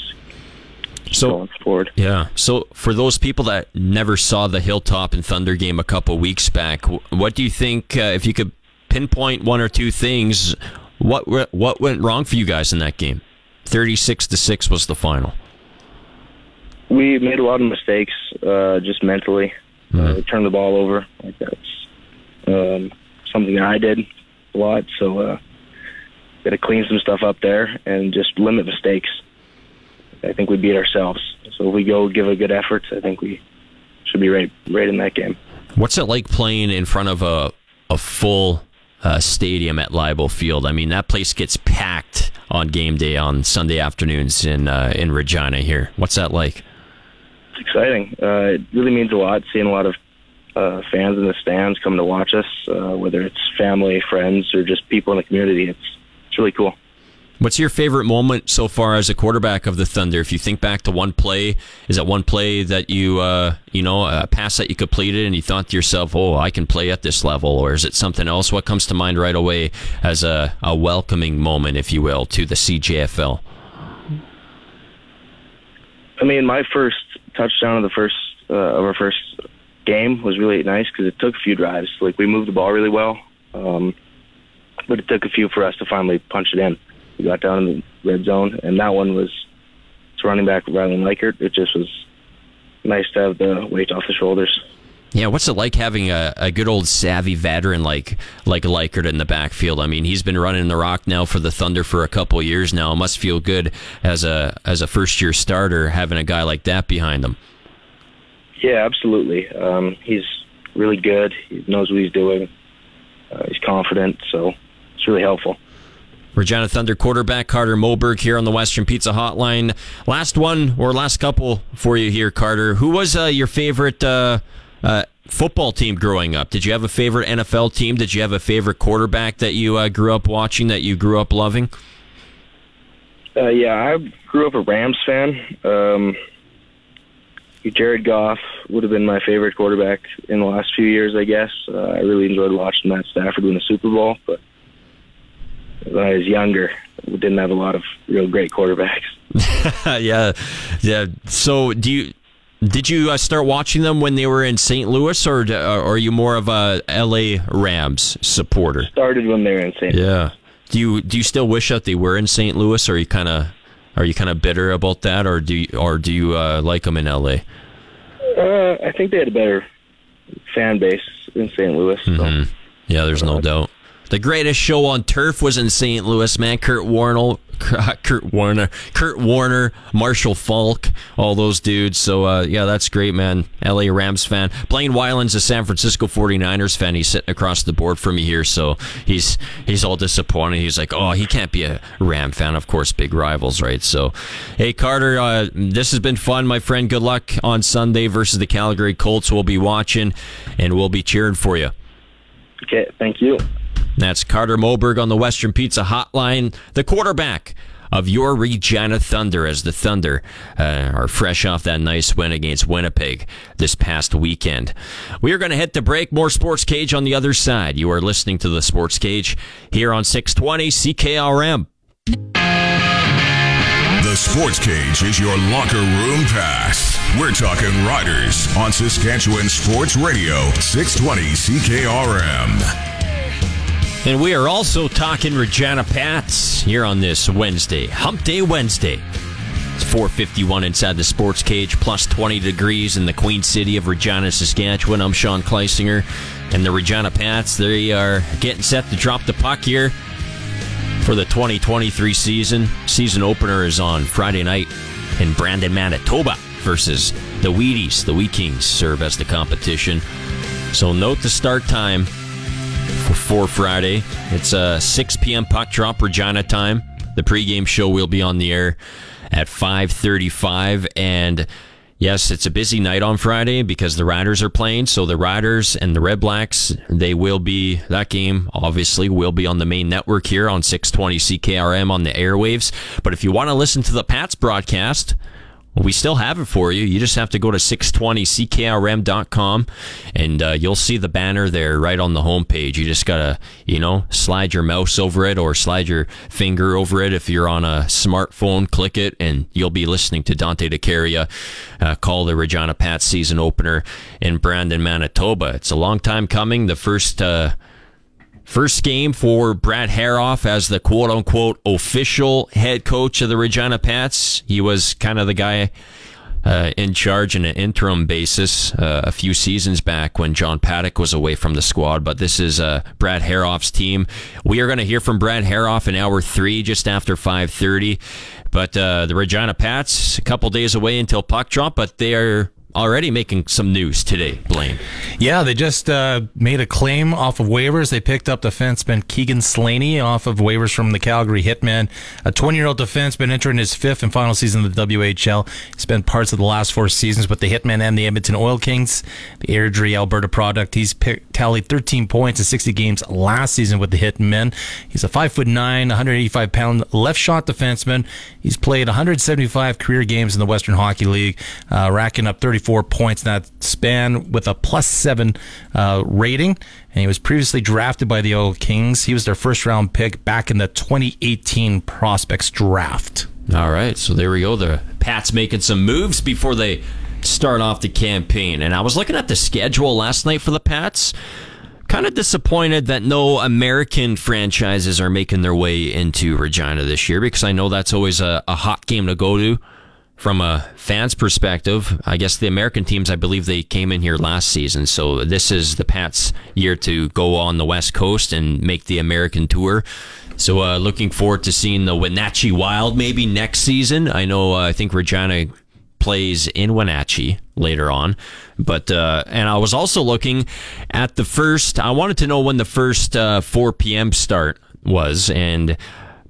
So going forward. Yeah. So for those people that never saw the Hilltop and Thunder game a couple weeks back, what do you think? Uh, if you could pinpoint one or two things, what what went wrong for you guys in that game? Thirty-six to six was the final. We made a lot of mistakes, uh, just mentally. Uh, we turned the ball over. Like that's um, something that I did a lot. So uh, got to clean some stuff up there and just limit mistakes. I think we beat ourselves. So if we go give a good effort, I think we should be right right in that game. What's it like playing in front of a a full uh, stadium at Leibel Field? I mean, that place gets packed on game day on Sunday afternoons in uh, in Regina. Here, what's that like? It's exciting. Uh, it really means a lot seeing a lot of uh, fans in the stands come to watch us, uh, whether it's family, friends, or just people in the community. It's it's really cool. What's your favorite moment so far as a quarterback of the Thunder? If you think back to one play, is that one play that you, uh, you know, a pass that you completed and you thought to yourself, "Oh, I can play at this level," or is it something else? What comes to mind right away as a, a welcoming moment, if you will, to the CJFL? I mean, my first touchdown of the first uh, of our first game was really nice because it took a few drives. Like we moved the ball really well, um, but it took a few for us to finally punch it in. We got down in the red zone, and that one was it's running back Rylan Likert. It just was nice to have the weight off the shoulders. Yeah, what's it like having a, a good old savvy veteran like like Likert in the backfield? I mean, he's been running the rock now for the Thunder for a couple of years now. It must feel good as a as a first year starter having a guy like that behind him. Yeah, absolutely. Um, he's really good. He knows what he's doing. Uh, he's confident, so it's really helpful. Regina Thunder quarterback Carter Moberg here on the Western Pizza Hotline. Last one or last couple for you here, Carter. Who was uh, your favorite uh, uh, football team growing up? Did you have a favorite NFL team? Did you have a favorite quarterback that you uh, grew up watching, that you grew up loving? Uh, yeah, I grew up a Rams fan. Um, Jared Goff would have been my favorite quarterback in the last few years, I guess. Uh, I really enjoyed watching Matt Stafford win the Super Bowl, but when I was younger, we didn't have a lot of real great quarterbacks. <laughs> yeah, yeah. So, do you did you uh, start watching them when they were in St. Louis, or, or are you more of a L.A. Rams supporter? Started when they were in St. Yeah. Do you do you still wish that they were in St. Louis, or are you kind of are you kind of bitter about that, or do you, or do you uh, like them in L.A.? Uh, I think they had a better fan base in St. Louis. So. Mhm. Yeah, there's no doubt. The greatest show on turf was in St. Louis, man. Kurt Warner, <laughs> Kurt Warner, Kurt Warner, Marshall Faulk, all those dudes. So uh, yeah, that's great, man. LA Rams fan. Blaine Wyland's a San Francisco 49ers fan. He's sitting across the board from me here, so he's he's all disappointed. He's like, oh, he can't be a Ram fan. Of course, big rivals, right? So, hey Carter, uh, this has been fun, my friend. Good luck on Sunday versus the Calgary Colts. We'll be watching and we'll be cheering for you. Okay, thank you. That's Carter Moberg on the Western Pizza Hotline, the quarterback of your Regina Thunder, as the Thunder uh, are fresh off that nice win against Winnipeg this past weekend. We are going to hit the break. More Sports Cage on the other side. You are listening to the Sports Cage here on 620 CKRM. The Sports Cage is your locker room pass. We're talking Riders on Saskatchewan Sports Radio, 620 CKRM. And we are also talking Regina Pats here on this Wednesday, Hump Day Wednesday. It's 451 inside the sports cage, plus 20 degrees in the Queen City of Regina, Saskatchewan. I'm Sean Kleisinger. And the Regina Pats, they are getting set to drop the puck here for the 2023 season. Season opener is on Friday night in Brandon, Manitoba versus the Wheaties. The Wheat Kings serve as the competition. So note the start time for, for Friday. It's a 6 p.m. puck drop Regina time. The pregame show will be on the air at 5:35 and yes, it's a busy night on Friday because the Riders are playing. So the Riders and the Red Blacks, they will be that game obviously will be on the main network here on 620 CKRM on the airwaves. But if you want to listen to the Pats broadcast, we still have it for you. You just have to go to 620ckrm.com and uh, you'll see the banner there right on the homepage. You just got to, you know, slide your mouse over it or slide your finger over it. If you're on a smartphone, click it and you'll be listening to Dante DeCaria uh, call the Regina Pats season opener in Brandon, Manitoba. It's a long time coming. The first. Uh, First game for Brad Herauf as the quote unquote official head coach of the Regina Pats. He was kind of the guy uh, in charge in an interim basis uh, a few seasons back when John Paddock was away from the squad. But this is uh, Brad Herauf's team. We are going to hear from Brad Herauf in hour three, just after 5.30. But uh, the Regina Pats, a couple days away until puck drop, but they are already making some news today, Blaine. Yeah, they just uh, made a claim off of waivers. They picked up defenseman Keegan Slaney off of waivers from the Calgary Hitmen. A 20 year old defenseman entering his fifth and final season of the WHL. He spent parts of the last four seasons with the Hitmen and the Edmonton Oil Kings, the Airdrie, Alberta product. He's tallied 13 points in 60 games last season with the Hitmen. He's a 5'9, 185 pound left shot defenseman. He's played 175 career games in the Western Hockey League, uh, racking up 30 34 points in that span with a plus seven uh, rating. And he was previously drafted by the Oil Kings. He was their first round pick back in the 2018 prospects draft. All right, so there we go. The Pats making some moves before they start off the campaign. And I was looking at the schedule last night for the Pats. Kind of disappointed that no American franchises are making their way into Regina this year because I know that's always a, a hot game to go to from a fan's perspective, I guess the American teams, I believe they came in here last season. So this is the Pats' year to go on the West Coast and make the American tour. So uh, looking forward to seeing the Wenatchee Wild maybe next season. I know, uh, I think Regina plays in Wenatchee later on. But, uh, and I was also looking at the first, I wanted to know when the first uh, 4 p.m. start was. And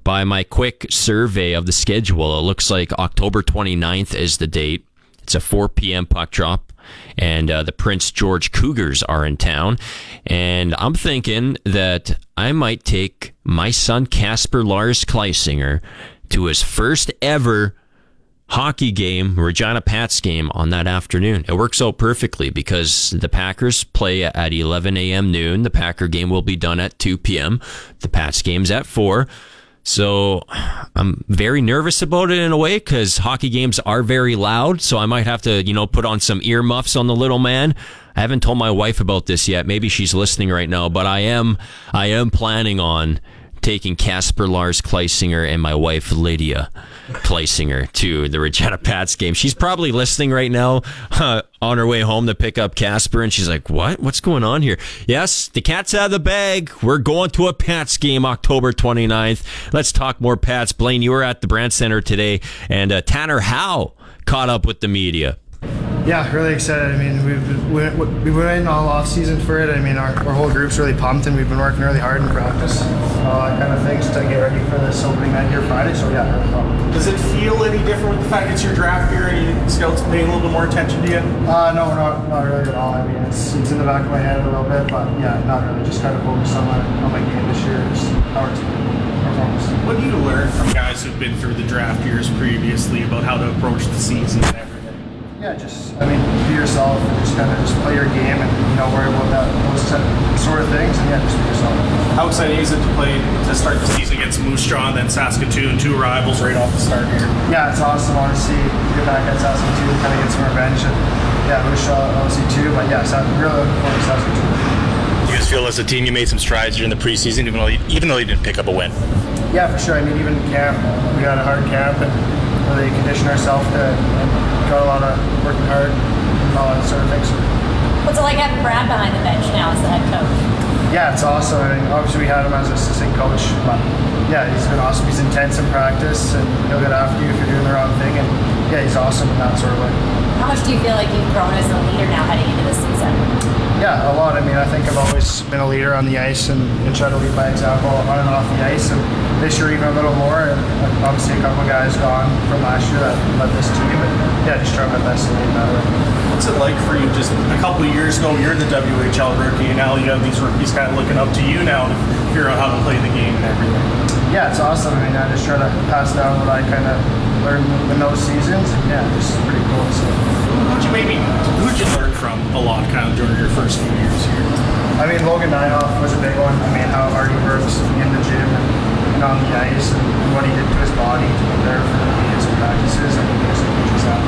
by my quick survey of the schedule, it looks like October 29th is the date. It's a 4 p.m. puck drop, and uh, the Prince George Cougars are in town. And I'm thinking that I might take my son Casper Lars Kleisinger to his first ever hockey game, Regina Pats game on that afternoon. It works out perfectly because the Packers play at 11 a.m. noon. The Packer game will be done at 2 p.m. The Pats game's at 4. So I'm very nervous about it in a way because hockey games are very loud. So I might have to, you know, put on some earmuffs on the little man. I haven't told my wife about this yet. Maybe she's listening right now, but I am, I am planning on taking Casper Lars Kleisinger and my wife Lydia Kleisinger to the Regina Pats game. She's probably listening right now uh, on her way home to pick up Casper, and she's like, "What? What's going on here?" Yes, the cat's out of the bag. We're going to a Pats game October 29th. Let's talk more Pats. Blaine, you were at the Brand Center today, and uh, Tanner Howe caught up with the media. Yeah, really excited. I mean, we've we, we've been waiting all off season for it. I mean, our, our whole group's really pumped, and we've been working really hard in practice, all that kind of things to get ready for this opening night here Friday. So yeah, really pumped. Does it feel any different with the fact it's your draft year and you, scouts paying a little bit more attention to you? Uh, no, not not really at all. I mean, it's it's in the back of my head a little bit, but yeah, not really. Just kind of focused on my on my game this year. Just our team. What do you learn from guys who've been through the draft years previously about how to approach the season and everything? Yeah, just I mean, be yourself and just kind of just play your game and you know worry about that those sort of things and yeah, just be yourself. How exciting is it to play to start the season against Moose Jaw and then Saskatoon, two rivals right off the start here? Yeah, it's awesome. Honestly, get back at Saskatoon, kind of get some revenge and yeah, Moose Jaw obviously too. But yeah, so I'm really looking forward to Saskatoon. Do you guys feel as a team you made some strides during the preseason, even though you, even though you didn't pick up a win? Yeah, for sure. I mean, even camp, we had a hard camp and really conditioned ourselves to got a lot of working hard and all that sort of things. What's it like having Brad behind the bench now as the head coach? Yeah, it's awesome. I mean, obviously we had him as assistant coach, but yeah, he's been awesome. He's intense in practice, and he'll get after you if you're doing the wrong thing. And yeah, he's awesome in that sort of way. How much do you feel like you've grown as a leader now heading into this season? Yeah, a lot. I mean, I think I've always been a leader on the ice and, and try to lead by example on and off the ice. And this year, even a little more. And obviously, a couple of guys gone from last year that led this team. And yeah, just try my best to lead that way. What's it like for you? Just a couple of years ago, you're the WHL rookie, and now you have these rookies kind of looking up to you now to figure out how to play the game and everything. Yeah, it's awesome. I mean, I just try to pass down what I kind of learned in those seasons. And yeah, just pretty cool. So. Who'd you maybe who'd you learn from a lot kind of during your first few years here? I mean, Logan Nijhoff was a big one. I mean, how hard he works in the gym and, on the ice, and, what he did to his body to prepare for the meetings and practices. I think there's a huge that.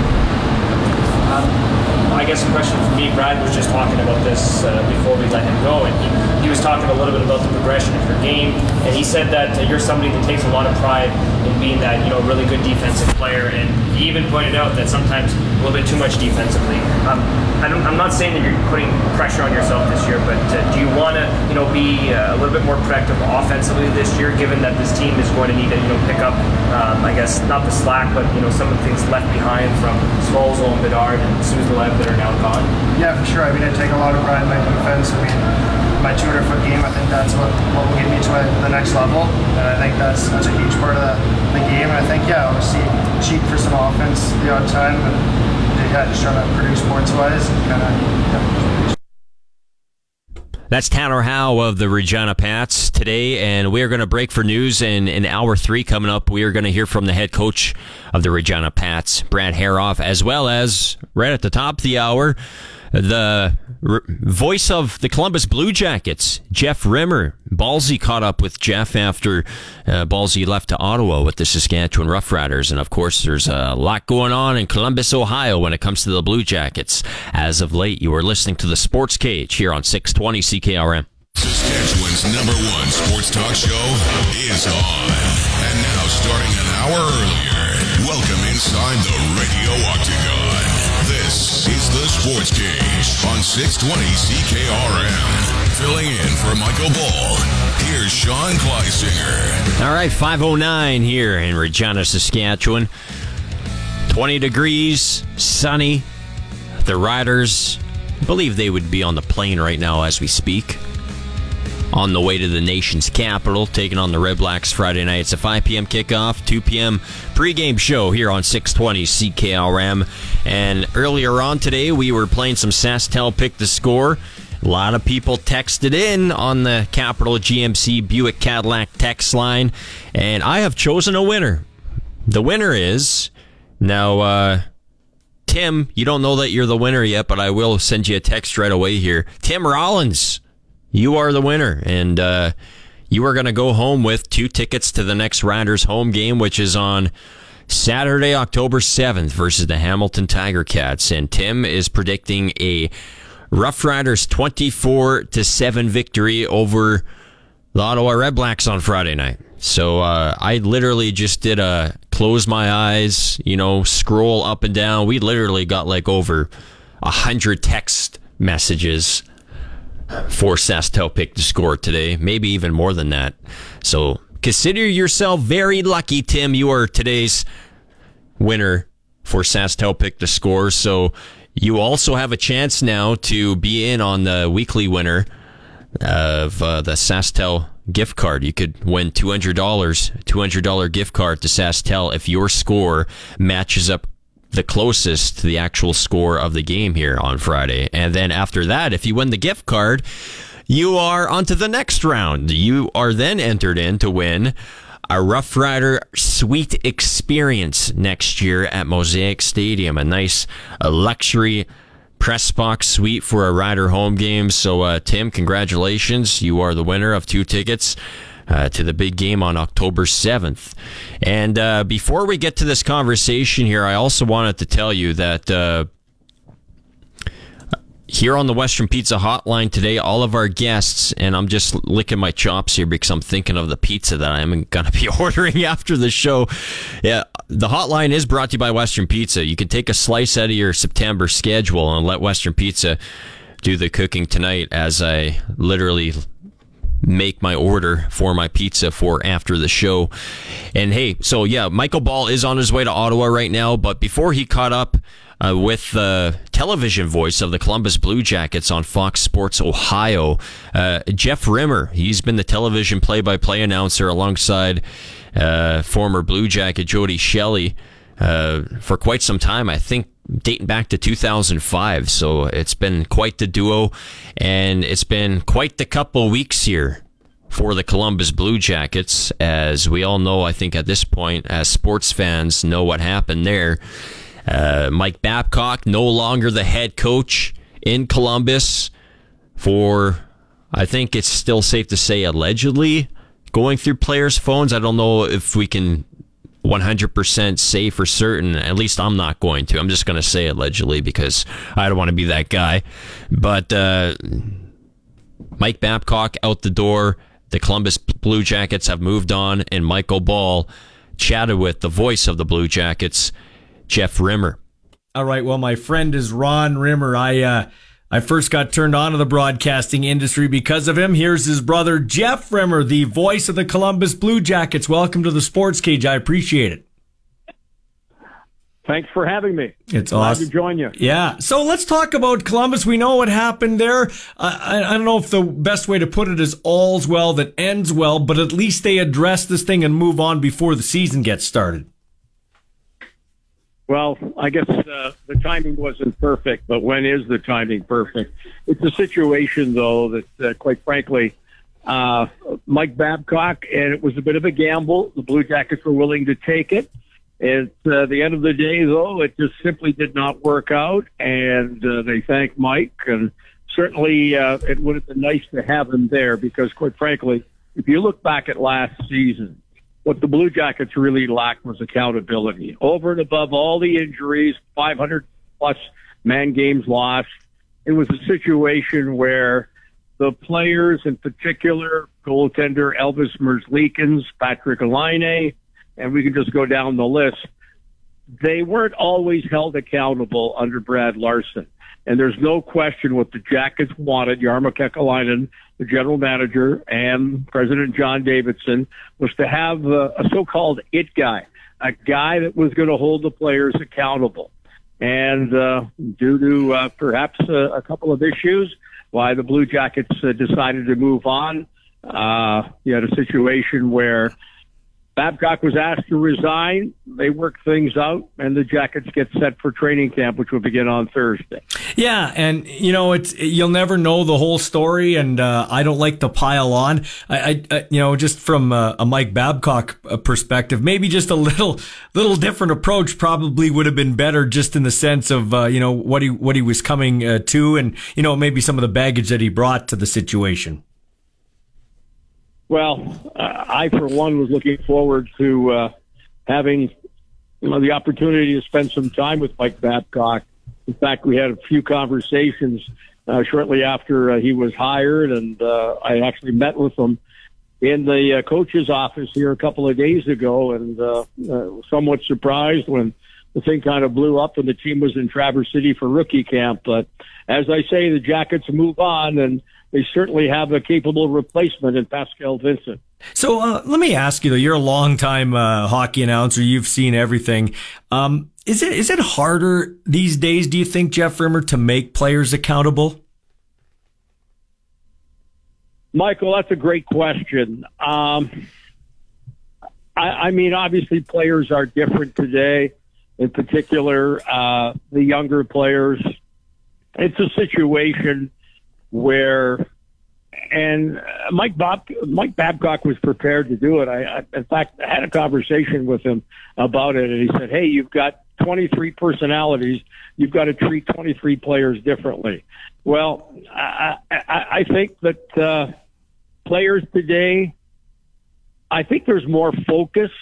Um, I guess a question for me, Brad was just talking about this uh, before we let him go, and he, he was talking a little bit about the progression of your game, and he said that uh, you're somebody that takes a lot of pride in being that you know really good defensive player, and he even pointed out that sometimes a little bit too much defensively. Um, I I'm not saying that you're putting pressure on yourself this year, but uh, do you want to you know be uh, a little bit more productive offensively this year, given that this team is going to need to you know pick up, um, I guess not the slack, but you know some of the things left behind from Svozil and Bedard and Suzdalev that are now gone? Yeah, for sure. I mean, I take a lot of pride in my defense. I mean, my 200 foot game, I think that's what, what will get me to the next level. And I think that's that's a huge part of the, the game. And I think, yeah, obviously, cheat for some offense the odd time, but just trying to produce points wise kind of. That's Tanner Howe of the Regina Pats today, and we are going to break for news. And in hour three coming up, we are going to hear from the head coach of the Regina Pats, Brad Herauf, as well as right at the top of the hour, the r- voice of the Columbus Blue Jackets, Jeff Rimer. Ballsy caught up with Jeff after uh, Ballsy left to Ottawa with the Saskatchewan Roughriders. And of course, there's a lot going on in Columbus, Ohio when it comes to the Blue Jackets. As of late, you are listening to the Sports Cage here on 620 CKRM. Saskatchewan's number one sports talk show is on. And now, starting an hour earlier, Sports Cage on 620 CKRM. Filling in for Michael Ball, here's Sean Kleisinger. All right, 509 here in Regina, Saskatchewan. 20 degrees, sunny. The Riders believe they would be on the plane right now as we speak. On the way to the nation's capital, taking on the Red Blacks Friday night. It's a 5 p.m. kickoff, 2 p.m. pregame show here on 620 CKRM. And earlier on today, we were playing some SaskTel Pick the Score. A lot of people texted in on the Capital GMC Buick Cadillac text line, and I have chosen a winner. The winner is now, uh, Tim. You don't know that you're the winner yet, but I will send you a text right away here. Tim Rollins, you are the winner, and uh, you are going to go home with two tickets to the next Riders home game, which is on Saturday, October 7th versus the Hamilton Tiger Cats. And Tim is predicting a Rough Riders 24 to 7 victory over the Ottawa Red Blacks on Friday night. So uh, I literally just did a close my eyes, you know, scroll up and down. We literally got like over a hundred text messages for SaskTel pick to score today, maybe even more than that. So consider yourself very lucky, Tim. You are today's winner for SaskTel pick to score. So you also have a chance now to be in on the weekly winner of uh, the SaskTel gift card. You could win $200, $200 gift card to SaskTel if your score matches up the closest to the actual score of the game here on Friday. And then after that, if you win the gift card, you are on to the next round. You are then entered in to win a Rough Rider suite experience next year at Mosaic Stadium. A nice a luxury press box suite for a Rider home game. So, uh, Tim, congratulations. You are the winner of two tickets. Uh, to the big game on October 7th. And uh, before we get to this conversation here, I also wanted to tell you that uh, here on the Western Pizza Hotline today, all of our guests, and I'm just licking my chops here because I'm thinking of the pizza that I'm going to be <laughs> ordering after the show. Yeah, the hotline is brought to you by Western Pizza. You can take a slice out of your September schedule and let Western Pizza do the cooking tonight as I literally make my order for my pizza for after the show. And hey, so yeah, Michael Ball is on his way to Ottawa right now, but before he caught up uh, with the television voice of the Columbus Blue Jackets on Fox Sports Ohio, uh, Jeff Rimer, he's been the television play-by-play announcer alongside uh, former Blue Jacket Jody Shelley uh, for quite some time. I think dating back to 2005. So it's been quite the duo, and it's been quite the couple weeks here for the Columbus Blue Jackets. As we all know, I think at this point, as sports fans know what happened there. Uh, Mike Babcock, no longer the head coach in Columbus for, I think it's still safe to say, allegedly going through players' phones. I don't know if we can 100% safe for certain. At least I'm not going to. I'm just going to say allegedly because I don't want to be that guy. But uh, Mike Babcock out the door. The Columbus Blue Jackets have moved on, and Michael Ball chatted with the voice of the Blue Jackets, Jeff Rimer. All right. Well, my friend is Ron Rimer. I uh, I first got turned on to the broadcasting industry because of him. Here's his brother Jeff Rimer, the voice of the Columbus Blue Jackets. Welcome to the Sports Cage. I appreciate it. Thanks for having me. It's Glad awesome to join you. Yeah. So let's talk about Columbus. We know what happened there. I, I don't know if the best way to put it is all's well that ends well, but at least they address this thing and move on before the season gets started. Well, I guess uh, the timing wasn't perfect, but when is the timing perfect? It's a situation, though, that uh, quite frankly, uh, Mike Babcock, and it was a bit of a gamble. The Blue Jackets were willing to take it. At uh, the end of the day, though, it just simply did not work out, and uh, they thank Mike. And certainly, uh, it would have been nice to have him there because, quite frankly, if you look back at last season, what the Blue Jackets really lacked was accountability. Over and above all the injuries, 500 plus man games lost, it was a situation where the players, in particular, goaltender Elvis Merzlikins, Patrick Laine, and we can just go down the list, they weren't always held accountable under Brad Larsen. And there's no question what the Jackets wanted, Jarmo Kekalainen, the general manager, and President John Davidson, was to have a, a so-called it guy, a guy that was going to hold the players accountable. And uh, due to uh, perhaps a, a couple of issues, why the Blue Jackets uh, decided to move on. Uh, you had a situation where Babcock was asked to resign. They work things out, and the Jackets get set for training camp, which will begin on Thursday. Yeah, and you know it's you'll never know the whole story, and uh, I don't like to pile on. I, I you know just from a, a Mike Babcock uh, perspective, maybe just a little little different approach probably would have been better, just in the sense of uh, you know what he what he was coming uh, to, and you know maybe some of the baggage that he brought to the situation. Well, uh, I for one was looking forward to uh, having you know the opportunity to spend some time with Mike Babcock. In fact, we had a few conversations uh, shortly after uh, he was hired, and uh, I actually met with him in the uh, coach's office here a couple of days ago, and uh, uh, somewhat surprised when the thing kind of blew up and the team was in Traverse City for rookie camp. But as I say, the Jackets move on, and they certainly have a capable replacement in Pascal Vincent. So uh, let me ask you though, you're a longtime uh, hockey announcer. You've seen everything. Um, is it is it harder these days? Do you think Jeff Rimer to make players accountable? Michael, that's a great question. Um, I, I mean, obviously, players are different today. In particular, uh, the younger players. It's a situation where, and Mike Bob, Mike Babcock was prepared to do it. I, I, in fact, I had a conversation with him about it, and he said, "Hey, you've got 23 personalities. You've got to treat 23 players differently." Well, I, I, I think that uh, players today, I think there's more focus,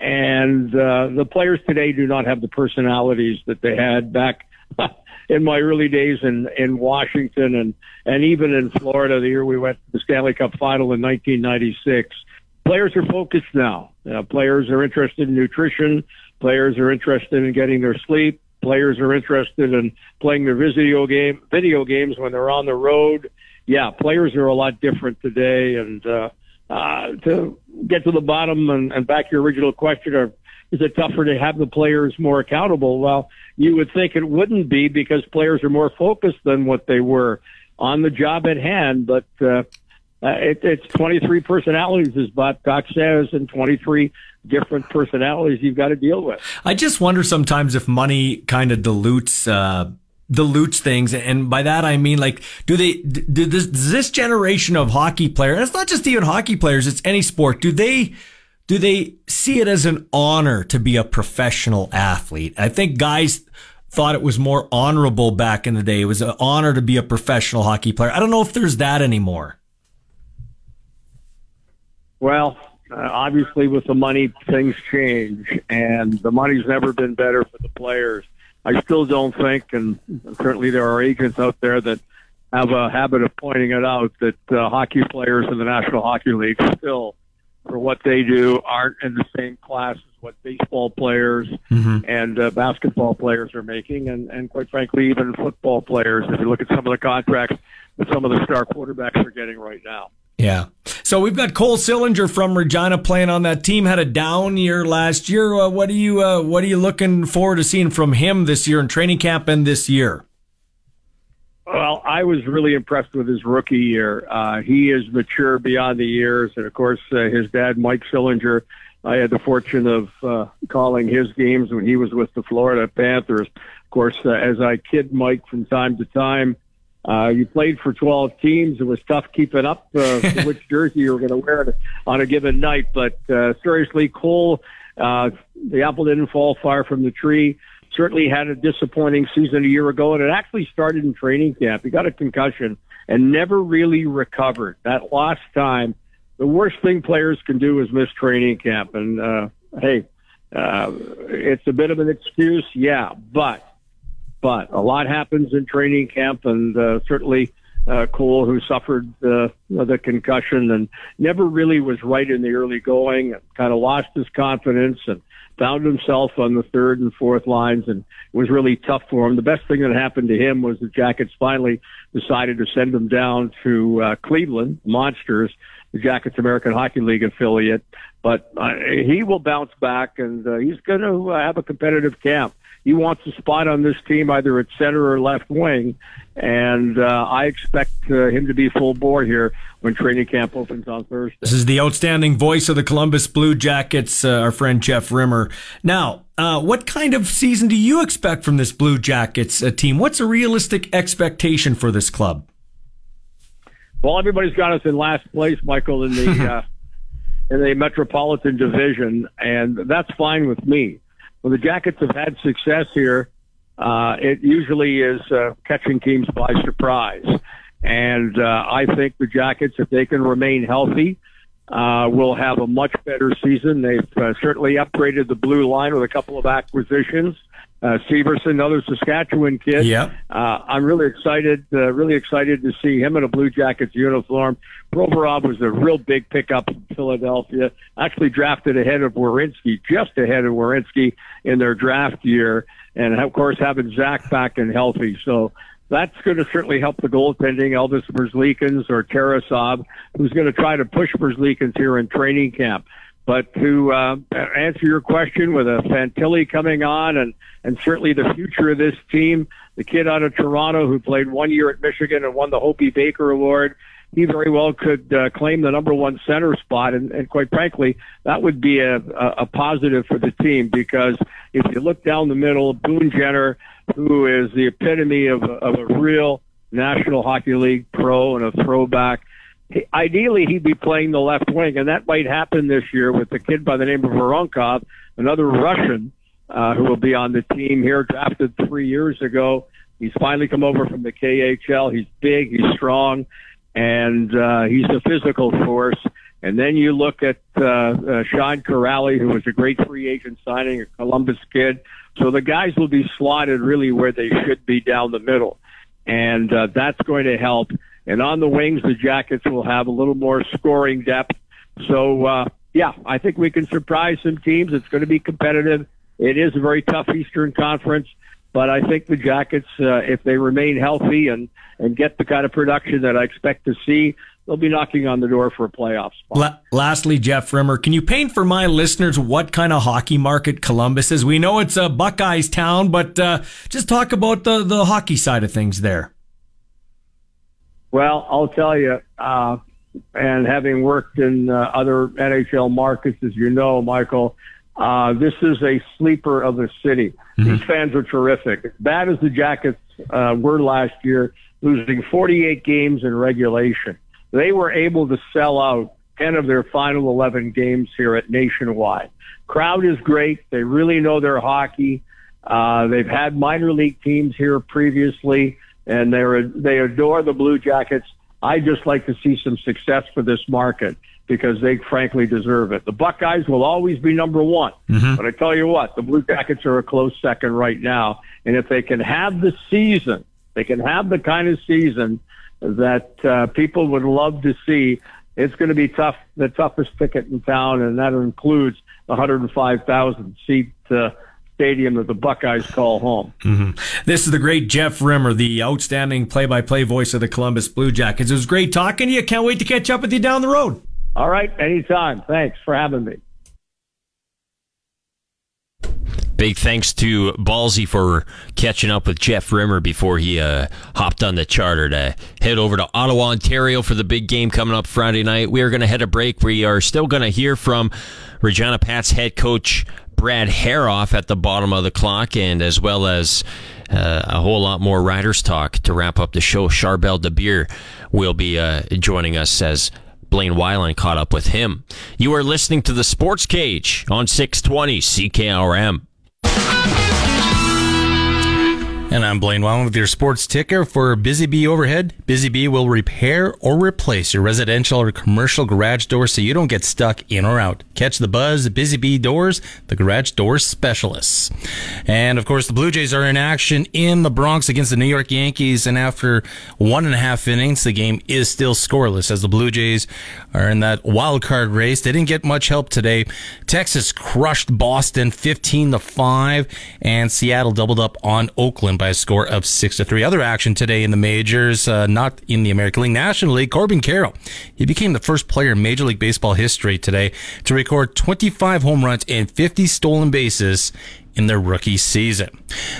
and uh, the players today do not have the personalities that they had back <laughs> in my early days in in Washington and and even in Florida the year we went to the Stanley Cup final in 1996. Players are focused now. Uh, players are interested in nutrition. Players are interested in getting their sleep. Players are interested in playing their video game video games when they're on the road. Yeah, players are a lot different today. And uh, uh, to get to the bottom and, and back to your original question of is it tougher to have the players more accountable? Well, you would think it wouldn't be because players are more focused than what they were on the job at hand. But uh, uh, it, it's 23 personalities, as Babcock says, and 23 different personalities you've got to deal with. I just wonder sometimes if money kind of dilutes. Uh Lutz things, and by that I mean like, do they do this, this generation of hockey players? It's not just even hockey players; it's any sport. Do they do they see it as an honor to be a professional athlete? I think guys thought it was more honorable back in the day. It was an honor to be a professional hockey player. I don't know if there's that anymore. Well, uh, obviously, with the money, things change, and the money's never been better for the players. I still don't think, and certainly there are agents out there that have a habit of pointing it out that uh, hockey players in the National Hockey League still, for what they do, aren't in the same class as what baseball players Mm-hmm. and uh, basketball players are making, and, and quite frankly, even football players. If you look at some of the contracts that some of the star quarterbacks are getting right now. Yeah. So we've got Cole Sillinger from Regina playing on that team. Had a down year last year. Uh, what are you uh, What are you looking forward to seeing from him this year in training camp and this year? Well, I was really impressed with his rookie year. Uh, he is mature beyond the years, and of course, uh, his dad, Mike Sillinger. I had the fortune of uh, calling his games when he was with the Florida Panthers. Of course, uh, as I kid Mike from time to time, uh, you played for 12 teams. It was tough keeping up uh, <laughs> which jersey you were going to wear on a given night. But uh, seriously, Cole, uh, the apple didn't fall far from the tree. Certainly had a disappointing season a year ago, and it actually started in training camp. He got a concussion and never really recovered. That lost time. The worst thing players can do is miss training camp. And uh, hey, uh, it's a bit of an excuse, yeah, but but a lot happens in training camp, and uh, certainly uh, Cole, who suffered uh, the concussion and never really was right in the early going, kind of lost his confidence and found himself on the third and fourth lines, and it was really tough for him. The best thing that happened to him was the Jackets finally decided to send him down to uh, Cleveland Monsters, the Jackets American Hockey League affiliate. But uh, he will bounce back, and uh, he's going to uh, have a competitive camp he wants a spot on this team either at center or left wing, and uh, I expect uh, him to be full bore here when training camp opens on Thursday. This is the outstanding voice of the Columbus Blue Jackets, uh, our friend Jeff Rimer. Now, uh, what kind of season do you expect from this Blue Jackets uh, team? What's a realistic expectation for this club? Well, everybody's got us in last place, Michael, in the <laughs> uh, in the Metropolitan Division, and that's fine with me when the Jackets have had success here, uh, it usually is uh, catching teams by surprise. And uh, I think the Jackets, if they can remain healthy, uh, will have a much better season. They've uh, certainly upgraded the blue line with a couple of acquisitions. Uh, Severson, another Saskatchewan kid. Yeah. Uh, I'm really excited, uh, really excited to see him in a Blue Jackets uniform. Provorov was a real big pickup in Philadelphia. Actually drafted ahead of Werenski, just ahead of Werenski in their draft year. And of course, having Zach back and healthy. So that's going to certainly help the goaltending, Elvis Merzlikins or Tarasov, who's going to try to push Merzlikins here in training camp. But to uh, answer your question, with a Fantilli coming on, and and certainly the future of this team, the kid out of Toronto who played one year at Michigan and won the Hobey Baker Award, he very well could uh, claim the number one center spot, and, and quite frankly, that would be a, a, a positive for the team because if you look down the middle, Boone Jenner, who is the epitome of, of a real National Hockey League pro and a throwback ideally he'd be playing the left wing, and that might happen this year with the kid by the name of Voronkov, another Russian uh, who will be on the team here, drafted three years ago. He's finally come over from the KHL. He's big, he's strong, and uh, he's a physical force. And then you look at uh, uh, Sean Kuraly, who was a great free agent signing, a Columbus kid. So the guys will be slotted really where they should be down the middle, and uh, that's going to help. And on the wings, the Jackets will have a little more scoring depth. So, uh, yeah, I think we can surprise some teams. It's going to be competitive. It is a very tough Eastern Conference, but I think the Jackets, uh, if they remain healthy and, and get the kind of production that I expect to see, they'll be knocking on the door for a playoff spot. La- lastly, Jeff Rimer, can you paint for my listeners what kind of hockey market Columbus is? We know it's a Buckeyes town, but uh, just talk about the, the hockey side of things there. Well, I'll tell you, uh, and having worked in uh, other NHL markets, as you know, Michael, Uh, this is a sleeper of the city. These fans are terrific. Bad as the Jackets uh, were last year, losing 48 games in regulation, they were able to sell out 10 of their final 11 games here at Nationwide. Crowd is great. They really know their hockey. Uh, they've had minor league teams here previously, and they're they adore the Blue Jackets. I just like to see some success for this market because they frankly deserve it. The Buckeyes will always be number one, Mhm. but I tell you what, the Blue Jackets are a close second right now. And if they can have the season, they can have the kind of season that uh, people would love to see. It's going to be tough, the toughest ticket in town, and that includes the 105,000 seat uh, stadium that the Buckeyes call home. Mhm. This is the great Jeff Rimer, the outstanding play-by-play voice of the Columbus Blue Jackets. It was great talking to you. Can't wait to catch up with you down the road. All right, anytime. Thanks for having me. Big thanks to Ballsy for catching up with Jeff Rimer before he uh, hopped on the charter to head over to Ottawa, Ontario for the big game coming up Friday night. We are going to head a break. We are still going to hear from Regina Pat's head coach Brad Herauf at the bottom of the clock, and as well as uh, a whole lot more Riders talk to wrap up the show. Charbel Dabire will be uh, joining us as Blaine Wyland caught up with him. You are listening to the Sports Cage on 620 CKRM. And I'm Blaine Wyland with your sports ticker for Busy Bee Overhead. Busy Bee will repair or replace your residential or commercial garage door so you don't get stuck in or out. Catch the buzz at Busy Bee Doors, the garage door specialists. And of course, the Blue Jays are in action in the Bronx against the New York Yankees. And after one and a half innings, the game is still scoreless as the Blue Jays are in that wild card race. They didn't get much help today. Texas crushed Boston 15 to 5 and Seattle doubled up on Oakland by a score of 6 to 3. Other action today in the majors, uh, not in the American League, National League, Corbin Carroll. He became the first player in Major League Baseball history today to record 25 home runs and 50 stolen bases in their rookie season.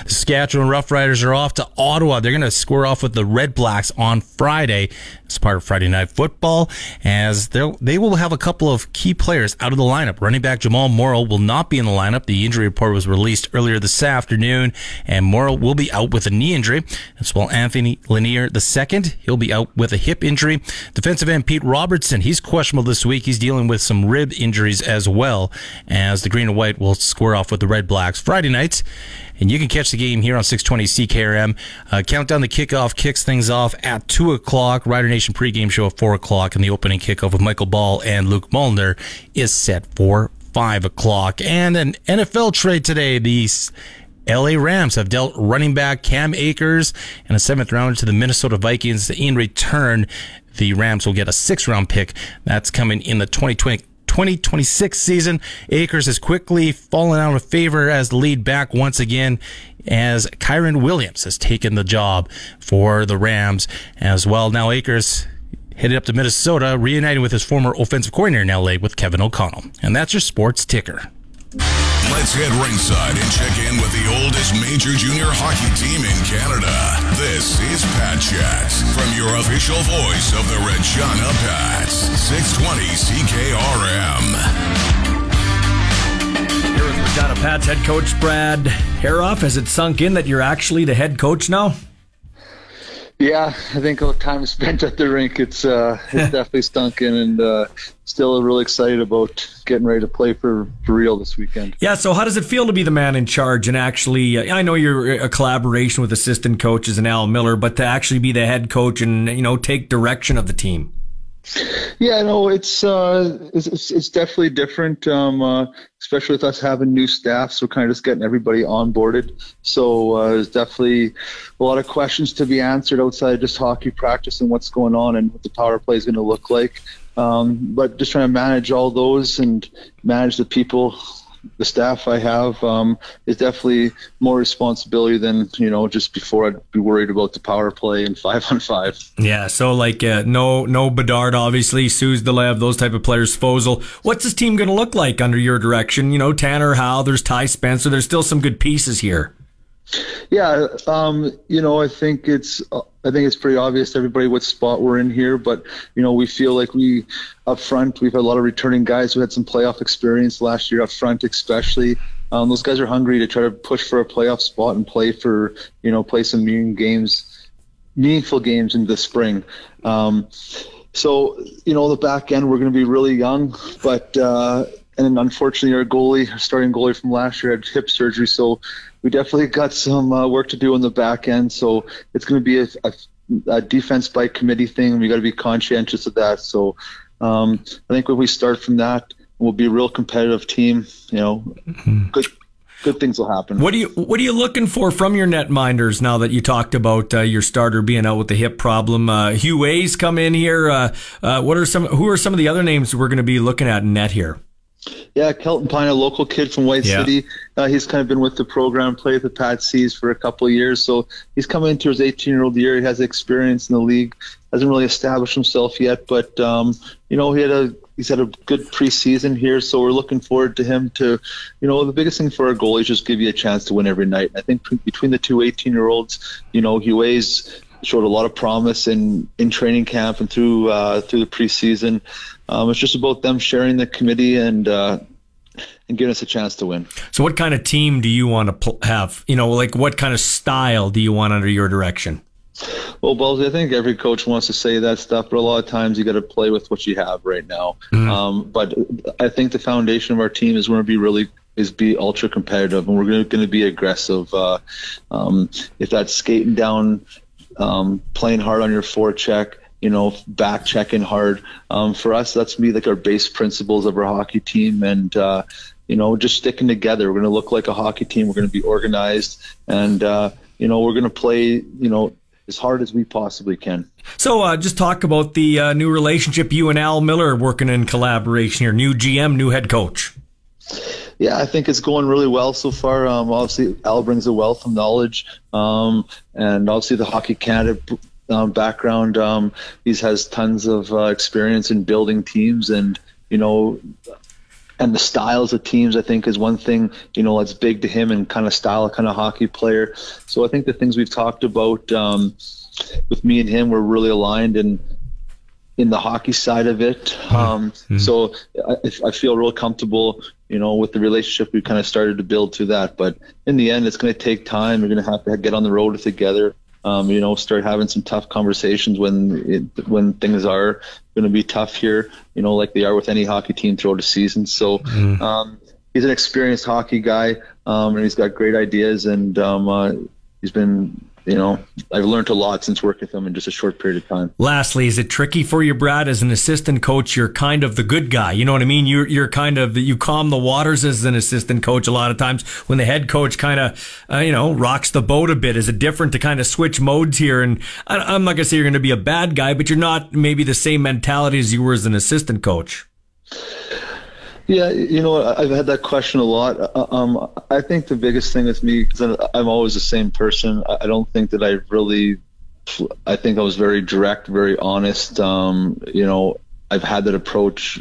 The Saskatchewan Roughriders are off to Ottawa. They're going to square off with the Red Blacks on Friday as part of Friday Night Football, as they will have a couple of key players out of the lineup. Running back Jamal Morrow will not be in the lineup. The injury report was released earlier this afternoon, and Morrow will be out with a knee injury. As well, Anthony Lanier II, he'll be out with a hip injury. Defensive end Pete Robertson, he's questionable this week. He's dealing with some rib injuries as well, as the Green and White will square off with the Red Blacks Friday nights. And you can catch the game here on 620 CKRM. Uh, countdown the kickoff kicks things off at 2 o'clock. Rider Nation pregame show at 4 o'clock. And the opening kickoff with Michael Ball and Luke Mulliner is set for 5 o'clock. And an NFL trade today. The LA Rams have dealt running back Cam Akers and a seventh rounder to the Minnesota Vikings. In return, the Rams will get a six round pick. That's coming in the 2020. 2026 season. Akers has quickly fallen out of favor as the lead back once again as Kyren Williams has taken the job for the Rams as well. Now Akers headed up to Minnesota, reuniting with his former offensive coordinator in LA with Kevin O'Connell. And that's your sports ticker. Let's head ringside and check in with the oldest major junior hockey team in Canada. This is Pat Chats from your official voice of the Regina Pats, 620 CKRM. Here with Regina Pats head coach Brad Herauf. Has it sunk in that you're actually the head coach now? Yeah, I think all the time spent at the rink, it's uh, <laughs> it's definitely stunk in, and uh, still really excited about getting ready to play for, for real this weekend. Yeah, so how does it feel to be the man in charge and actually, uh, I know you're a collaboration with assistant coaches and Al Millar, but to actually be the head coach and, you know, take direction of the team? Yeah, no, it's uh, it's, it's, definitely different, um, uh, especially with us having new staff. So we're kind of just getting everybody onboarded. So uh, there's definitely a lot of questions to be answered outside of just hockey practice and what's going on and what the power play is going to look like. Um, but just trying to manage all those and manage the people, the staff I have um, is definitely more responsibility than you know just before I'd be worried about the power play and five on five. Yeah, so like uh, no no Bedard, obviously, Suzdalev, those type of players, Fozil. What's this team going to look like under your direction? You know, Tanner Howe, there's Ty Spencer, there's still some good pieces here. Yeah, um, you know, I think it's I think it's pretty obvious to everybody what spot we're in here, but you know, we feel like we up front we've had a lot of returning guys who had some playoff experience last year up front, especially. Um, those guys are hungry to try to push for a playoff spot and play for you know play some meaningful games, meaningful games in the spring. Um, so you know, the back end we're going to be really young, but. Uh, and unfortunately, our goalie, our starting goalie from last year, had hip surgery, so we definitely got some uh, work to do on the back end. So it's going to be a, a, a, defense by committee thing. We got to be conscientious of that. So um, I think when we start from that, we'll be a real competitive team. You know, mm-hmm. good good things will happen. What are you What are you looking for from your netminders now that you talked about uh, your starter being out with the hip problem? Uh, Hugh A's come in here. Uh, uh what are some Who are some of the other names we're going to be looking at in net here? Yeah, Kelton Pine, a local kid from White yeah. City. Uh, he's kind of been with the program, played with the Pat C's for a couple of years. So he's coming into his 18 year old year. He has experience in the league. Hasn't really established himself yet, but um, you know he had a he's had a good preseason here. So we're looking forward to him to, you know, the biggest thing for our goal is just give you a chance to win every night. I think between the two 18 year olds, you know, he weighs showed a lot of promise in in training camp and through uh, through the preseason. Um, it's just about them sharing the committee and uh, and giving us a chance to win. So, what kind of team do you want to pl- have? You know, like what kind of style do you want under your direction? Well, Ballsy, I think every coach wants to say that stuff, but a lot of times you got to play with what you have right now. Mm-hmm. Um, but I think the foundation of our team is going to be really is be ultra competitive, and we're going to be aggressive. Uh, um, if that's skating down, um, playing hard on your forecheck, you know, back checking hard. Um, for us, that's me like our base principles of our hockey team, and uh, you know, just sticking together. We're going to look like a hockey team. We're going to be organized, and uh, you know, we're going to play, you know, as hard as we possibly can. So, uh, just talk about the uh, new relationship you and Al Millar working in collaboration here. New GM, new head coach. Yeah, I think it's going really well so far. Um, obviously, Al brings a wealth of knowledge, um, and obviously the Hockey Canada um, background. Um, he has tons of uh, experience in building teams, and you know, and the styles of teams. I think is one thing you know that's big to him, and kind of style, kind of hockey player. So I think the things we've talked about um, with me and him were really aligned, and in the hockey side of it. Um, mm-hmm. So I, I, feel real comfortable, you know, with the relationship we kind of started to build to that. But in the end, it's going to take time. We're going to have to get on the road together um, you know, start having some tough conversations when it, when things are going to be tough here, you know, like they are with any hockey team throughout the season. So mm. um, he's an experienced hockey guy, um, and he's got great ideas, and um, uh, he's been you know, I've learned a lot since working with him in just a short period of time. Lastly, is it tricky for you, Brad, as an assistant coach? You're kind of the good guy. You know what I mean? You're, you're kind of, you calm the waters as an assistant coach a lot of times when the head coach kind of, uh, you know, rocks the boat a bit. Is it different to kind of switch modes here? And I, I'm not going to say you're going to be a bad guy, but you're not maybe the same mentality as you were as an assistant coach. Yeah, you know, I've had that question a lot. Uh, um, I think the biggest thing with me, because I'm always the same person, I don't think that I really, I think I was very direct, very honest. Um, you know, I've had that approach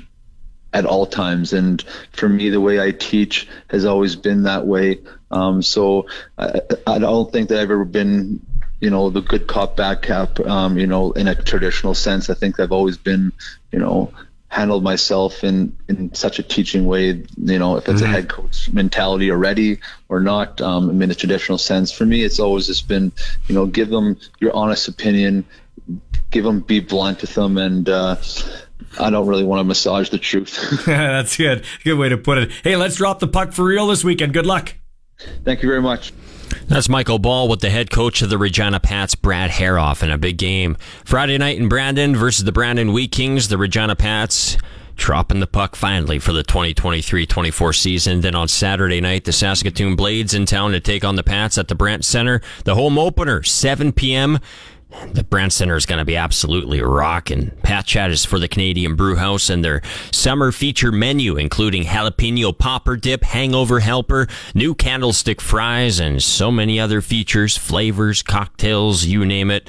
at all times. And for me, the way I teach has always been that way. Um, so I, I, don't think that I've ever been, you know, the good cop, bad cop, um, you know, in a traditional sense. I think I've always been, you know, handled myself in in such a teaching way you know if it's mm-hmm. a head coach mentality already or not um, in a traditional sense for me it's always just been you know give them your honest opinion give them be blunt with them and uh, I don't really want to massage the truth. <laughs> That's good. Good way to put it. Hey, let's drop the puck for real this weekend. Good luck. Thank you very much. That's Michael Ball with the head coach of the Regina Pats, Brad Herauf, in a big game. Friday night in Brandon versus the Brandon Wheat Kings. The Regina Pats dropping the puck finally for the 2023-24 season. Then on Saturday night, the Saskatoon Blades in town to take on the Pats at the Brandt Center. The home opener, 7 p.m. The Brandt Center is going to be absolutely rocking. Pat Chat is for the Canadian Brewhouse and their summer feature menu, including jalapeno popper dip, hangover helper, new candlestick fries, and so many other features, flavors, cocktails, you name it.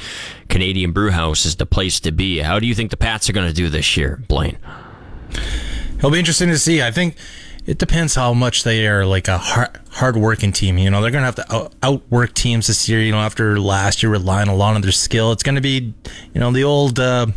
Canadian Brewhouse is the place to be. How do you think the Pats are going to do this year, Blaine? It'll be interesting to see. I think it depends how much they are like a hard, hard-working team. You know, they're going to have to out, outwork teams this year. You know, after last year relying a lot on their skill, it's going to be, you know, the old uh,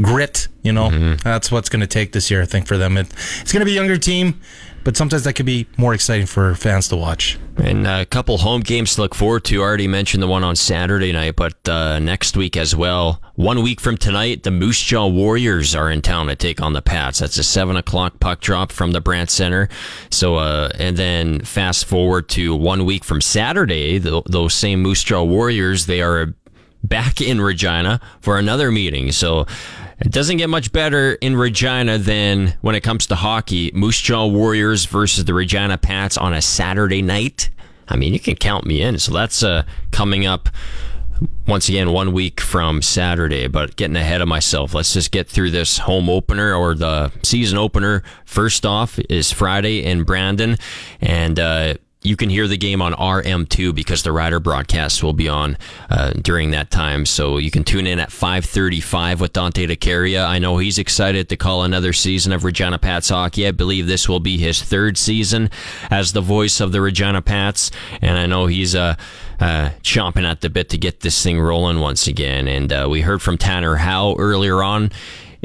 grit. You know, that's what's going to take this year. I think for them, it, it's going to be a younger team, but sometimes that could be more exciting for fans to watch. And a couple home games to look forward to. I already mentioned the one on Saturday night, but uh, next week as well. One week from tonight, the Moose Jaw Warriors are in town to take on the Pats. That's a seven o'clock puck drop from the Brandt Center. So, uh, and then fast forward to one week from Saturday, th- those same Moose Jaw Warriors, they are back in Regina for another meeting. So it doesn't get much better in Regina than when it comes to hockey. Moose Jaw Warriors versus the Regina Pats on a Saturday night. I mean, you can count me in. So that's uh, coming up once again one week from Saturday. But getting ahead of myself, let's just get through this home opener or the season opener. First off is Friday in Brandon, and uh, you can hear the game on RM2 because the Rider broadcast will be on uh, during that time. So you can tune in at 5:35 with Dante DeCaria. I know he's excited to call another season of Regina Pats hockey. I believe this will be his third season as the voice of the Regina Pats, and I know he's uh, uh, chomping at the bit to get this thing rolling once again. And uh, we heard from Tanner Howe earlier on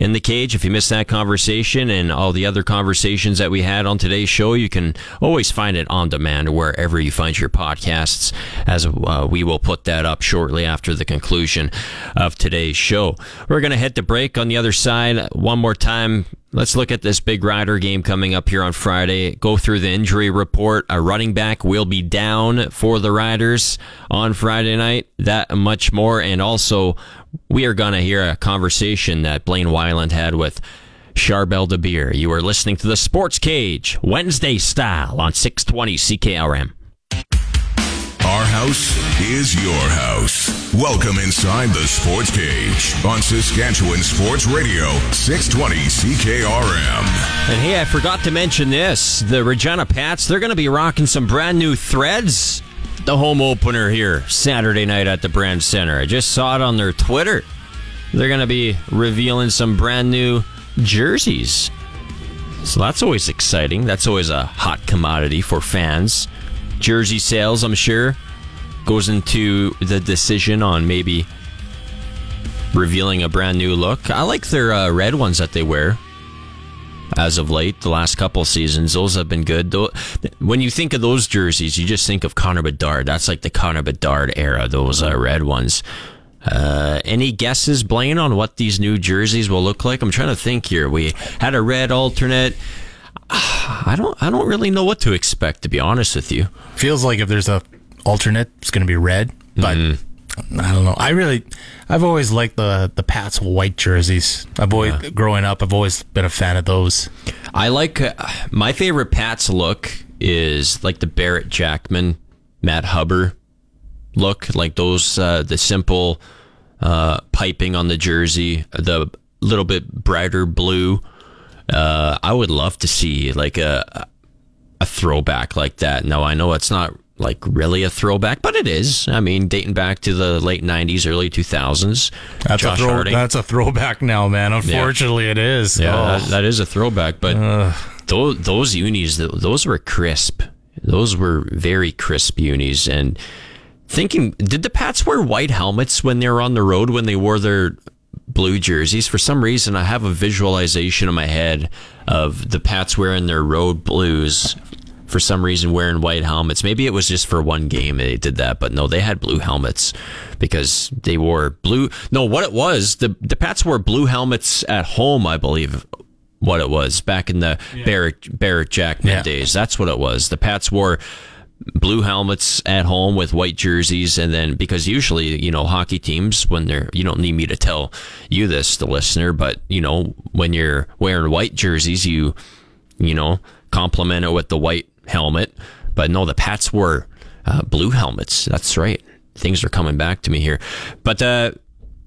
in the cage. If you missed that conversation and all the other conversations that we had on today's show, you can always find it on demand wherever you find your podcasts, as uh, we will put that up shortly after the conclusion of today's show. We're going to hit the break on the other side one more time. Let's look at this big rider game coming up here on Friday. Go through the injury report. A running back will be down for the Riders on Friday night. That much more. And also, we are going to hear a conversation that Blaine Wyland had with Charbel Dabire. You are listening to the Sports Cage, Wednesday style on 620 CKRM. Our house is your house. Welcome inside the Sports Cage on Saskatchewan Sports Radio, 620 CKRM. And hey, I forgot to mention this. The Regina Pats, they're going to be rocking some brand new threads. The home opener here Saturday night at the Brandt Center. I just saw it on their Twitter. They're going to be revealing some brand new jerseys. So that's always exciting. That's always a hot commodity for fans. Jersey sales, I'm sure, goes into the decision on maybe revealing a brand new look. I like their uh, red ones that they wear as of late, the last couple seasons. Those have been good. When you think of those jerseys, you just think of Connor Bedard. That's like the Connor Bedard era, those uh, red ones. Uh, any guesses, Blaine, on what these new jerseys will look like? I'm trying to think here. We had a red alternate. <sighs> I don't. I don't really know what to expect, to be honest with you. Feels like if there's a alternate, it's going to be red, but I don't know. I really, I've always liked the the Pats white jerseys. I've always growing up. I've always been a fan of those. I like uh, my favorite Pats look is like the Barrett Jackman, Matt Huber look, like those uh, the simple uh, piping on the jersey, the little bit brighter blue. Uh, I would love to see like a a throwback like that. Now I know it's not like really a throwback, but it is. I mean, dating back to the late '90s, early 2000s. That's Josh a throw, Harding. That's a throwback now, man. Unfortunately, it is. Yeah, Oh. that, that is a throwback. But those those unis, those were crisp. Those were very crisp unis. And thinking, did the Pats wear white helmets when they were on the road when they wore their blue jerseys? For some reason, I have a visualization in my head of the Pats wearing their road blues. For some reason, wearing white helmets. Maybe it was just for one game they did that, but no, they had blue helmets because they wore blue. No, what it was, the the Pats wore blue helmets at home, I believe. What it was back in the Barrett Barrett Jackman Yeah. days. That's what it was. The Pats wore blue helmets at home with white jerseys and then because usually you know hockey teams when they're you don't need me to tell you this the listener but you know when you're wearing white jerseys you you know complement it with the white helmet. But no the pats were uh, blue helmets. That's right. Things are coming back to me here. But uh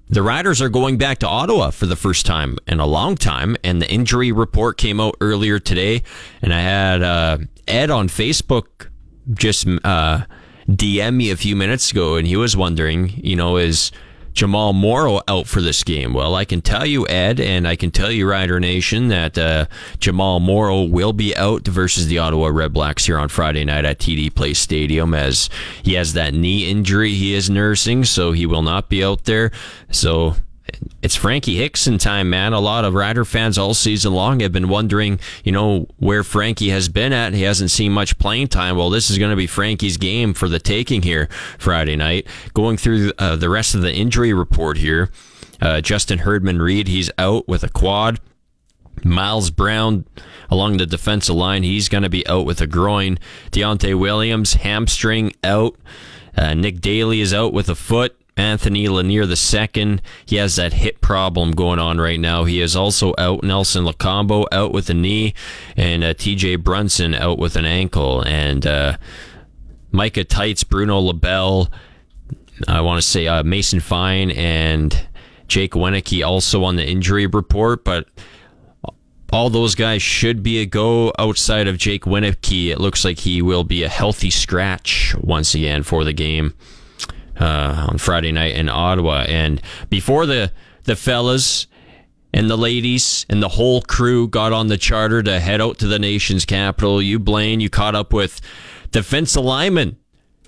the Riders are going back to Ottawa for the first time in a long time, and the injury report came out earlier today. And I had uh, Ed on Facebook just uh, DM me a few minutes ago, and he was wondering, you know, is Jamal Morrow out for this game. Well, I can tell you, Ed, and I can tell you, Rider Nation, that uh, Jamal Morrow will be out versus the Ottawa Redblacks here on Friday night at TD Place Stadium as he has that knee injury he is nursing, so he will not be out there. So it's Frankie Hickson time, man. A lot of Rider fans all season long have been wondering, you know, where Frankie has been at. He hasn't seen much playing time. Well, this is going to be Frankie's game for the taking here Friday night. Going through uh, the rest of the injury report here, uh, Justin Herdman Reed, he's out with a quad. Miles Brown along the defensive line, he's going to be out with a groin. Deontay Williams, hamstring out. Uh, Nick Daly is out with a foot. Anthony Lanier II. He has that hip problem going on right now. He is also out. Nelson Lokombo out with a knee, and uh, T.J. Brunson out with an ankle, and uh, Micah Teitz, Bruno Labelle. I want to say uh, Mason Fine and Jake Wieneke also on the injury report, but all those guys should be a go outside of Jake Wieneke. It looks like he will be a healthy scratch once again for the game uh, on Friday night in Ottawa. And before the the fellas and the ladies and the whole crew got on the charter to head out to the nation's capital, you Blaine, you caught up with defensive lineman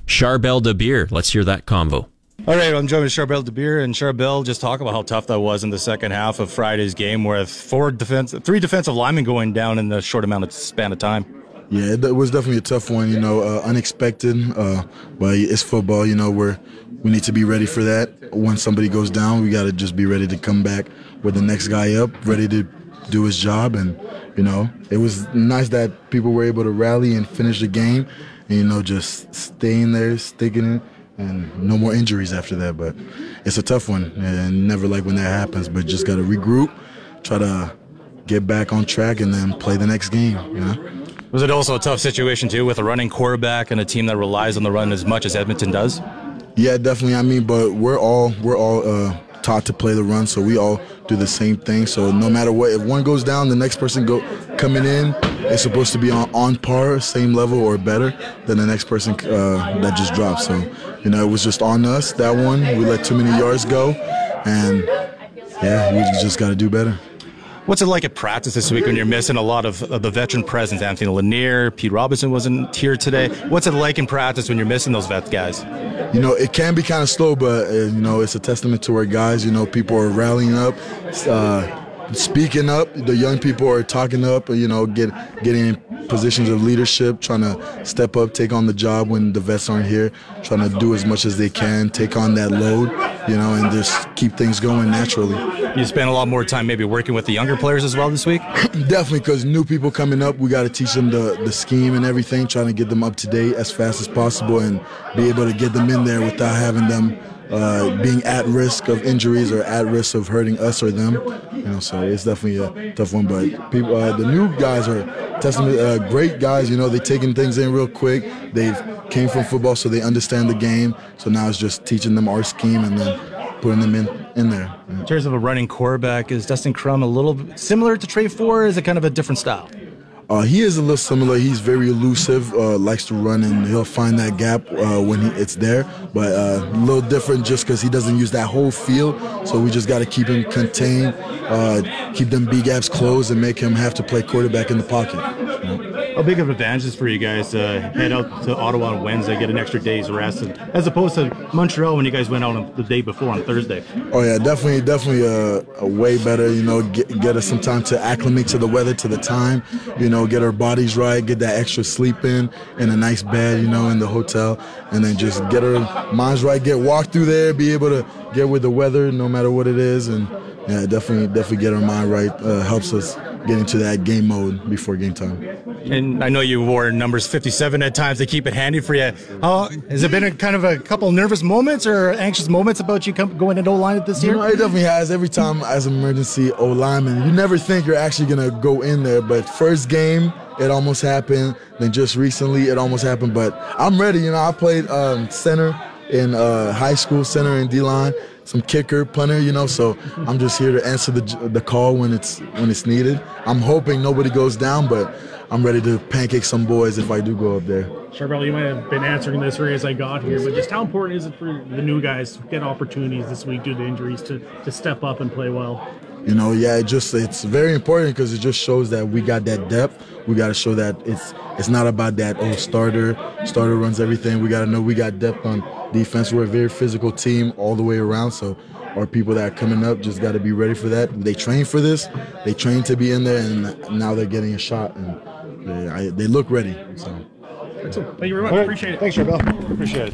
Charbel Dabire. Let's hear that convo. All right, I'm joined with Charbel Dabire, and Charbel just talk about how tough that was in the second half of Friday's game, with four defense, three defensive linemen going down in the short amount of span of time. Yeah, it was definitely a tough one. You know, uh, unexpected, uh, but it's football. You know, we're we need to be ready for that. When somebody goes down, we got to just be ready to come back with the next guy up, ready to do his job. And you know, it was nice that people were able to rally and finish the game. And you know, just staying there, sticking it, and no more injuries after that. But it's a tough one, and never like when that happens. But just got to regroup, try to get back on track, and then play the next game. You know. Was it also a tough situation too, with a running quarterback and a team that relies on the run as much as Edmonton does? Yeah, definitely. I mean, but we're all we're all uh, taught to play the run, so we all do the same thing. So no matter what, if one goes down, the next person go coming in is supposed to be on, on par, same level or better than the next person uh, that just dropped. So you know, it was just on us that one. We let too many yards go, and yeah, we just got to do better. What's it like at practice this week when you're missing a lot of, of the veteran presence? Anthony Lanier, Pete Robinson wasn't here today. What's it like in practice when you're missing those vet guys? You know, it can be kind of slow, but uh, you know, it's a testament to our guys. You know, people are rallying up, uh, speaking up. The young people are talking up. You know, get getting in positions of leadership, trying to step up, take on the job when the vets aren't here, trying to do as much as they can, take on that load. You know, and just keep things going naturally. You spend a lot more time maybe working with the younger players as well this week? Definitely, because new people coming up, we got to teach them the, the scheme and everything, trying to get them up to date as fast as possible and be able to get them in there without having them uh, being at risk of injuries or at risk of hurting us or them. You know, so it's definitely a tough one. But people, uh, the new guys are testament, uh, great guys. You know, they're taking things in real quick. They've came from football, so they understand the game. So now it's just teaching them our scheme and then putting them in in there. In terms of a running quarterback, is Dustin Crum a little similar to Tre Ford? Is it kind of a different style? Uh, he is a little similar. He's very elusive, uh, likes to run, and he'll find that gap uh, when he, it's there. But uh, a little different just because he doesn't use that whole field. So we just got to keep him contained, uh, keep them B gaps closed, and make him have to play quarterback in the pocket. How big of an advantage is for you guys to head out to Ottawa on Wednesday, get an extra day's rest, and, as opposed to Montreal when you guys went out on the day before on Thursday? Oh yeah, definitely, definitely a, a way better. You know, get, get us some time to acclimate to the weather, to the time. You know, get our bodies right, get that extra sleep in, in a nice bed. You know, in the hotel, and then just get our minds right, get walk through there, be able to get with the weather, no matter what it is, and yeah, definitely, definitely get our mind right. Uh, helps us get into that game mode before game time. And I know you wore numbers 57 at times to keep it handy for you. How, has it been a kind of a couple nervous moments or anxious moments about you come, going into O line this year? You know, it definitely has. Every time as an emergency O lineman, you never think you're actually gonna go in there. But first game, it almost happened. Then just recently, it almost happened. But I'm ready. You know, I played um, center in uh, high school, center in D line. Some kicker, punter, you know. So I'm just here to answer the the call when it's when it's needed. I'm hoping nobody goes down, but I'm ready to pancake some boys if I do go up there. Charbel, you might have been answering this right as I got here, but just how important is it for the new guys to get opportunities this week due to injuries to, to step up and play well? You know, yeah, it just it's very important because it just shows that we got that depth. We got to show that it's it's not about that oh starter starter runs everything. We got to know we got depth on defense. We're a very physical team all the way around. So our people that are coming up just got to be ready for that. They train for this. They train to be in there, and now they're getting a shot, and they, I, they look ready. So. Excellent. Thank you very much. All right. Appreciate it. Thanks, Charbel. Appreciate it.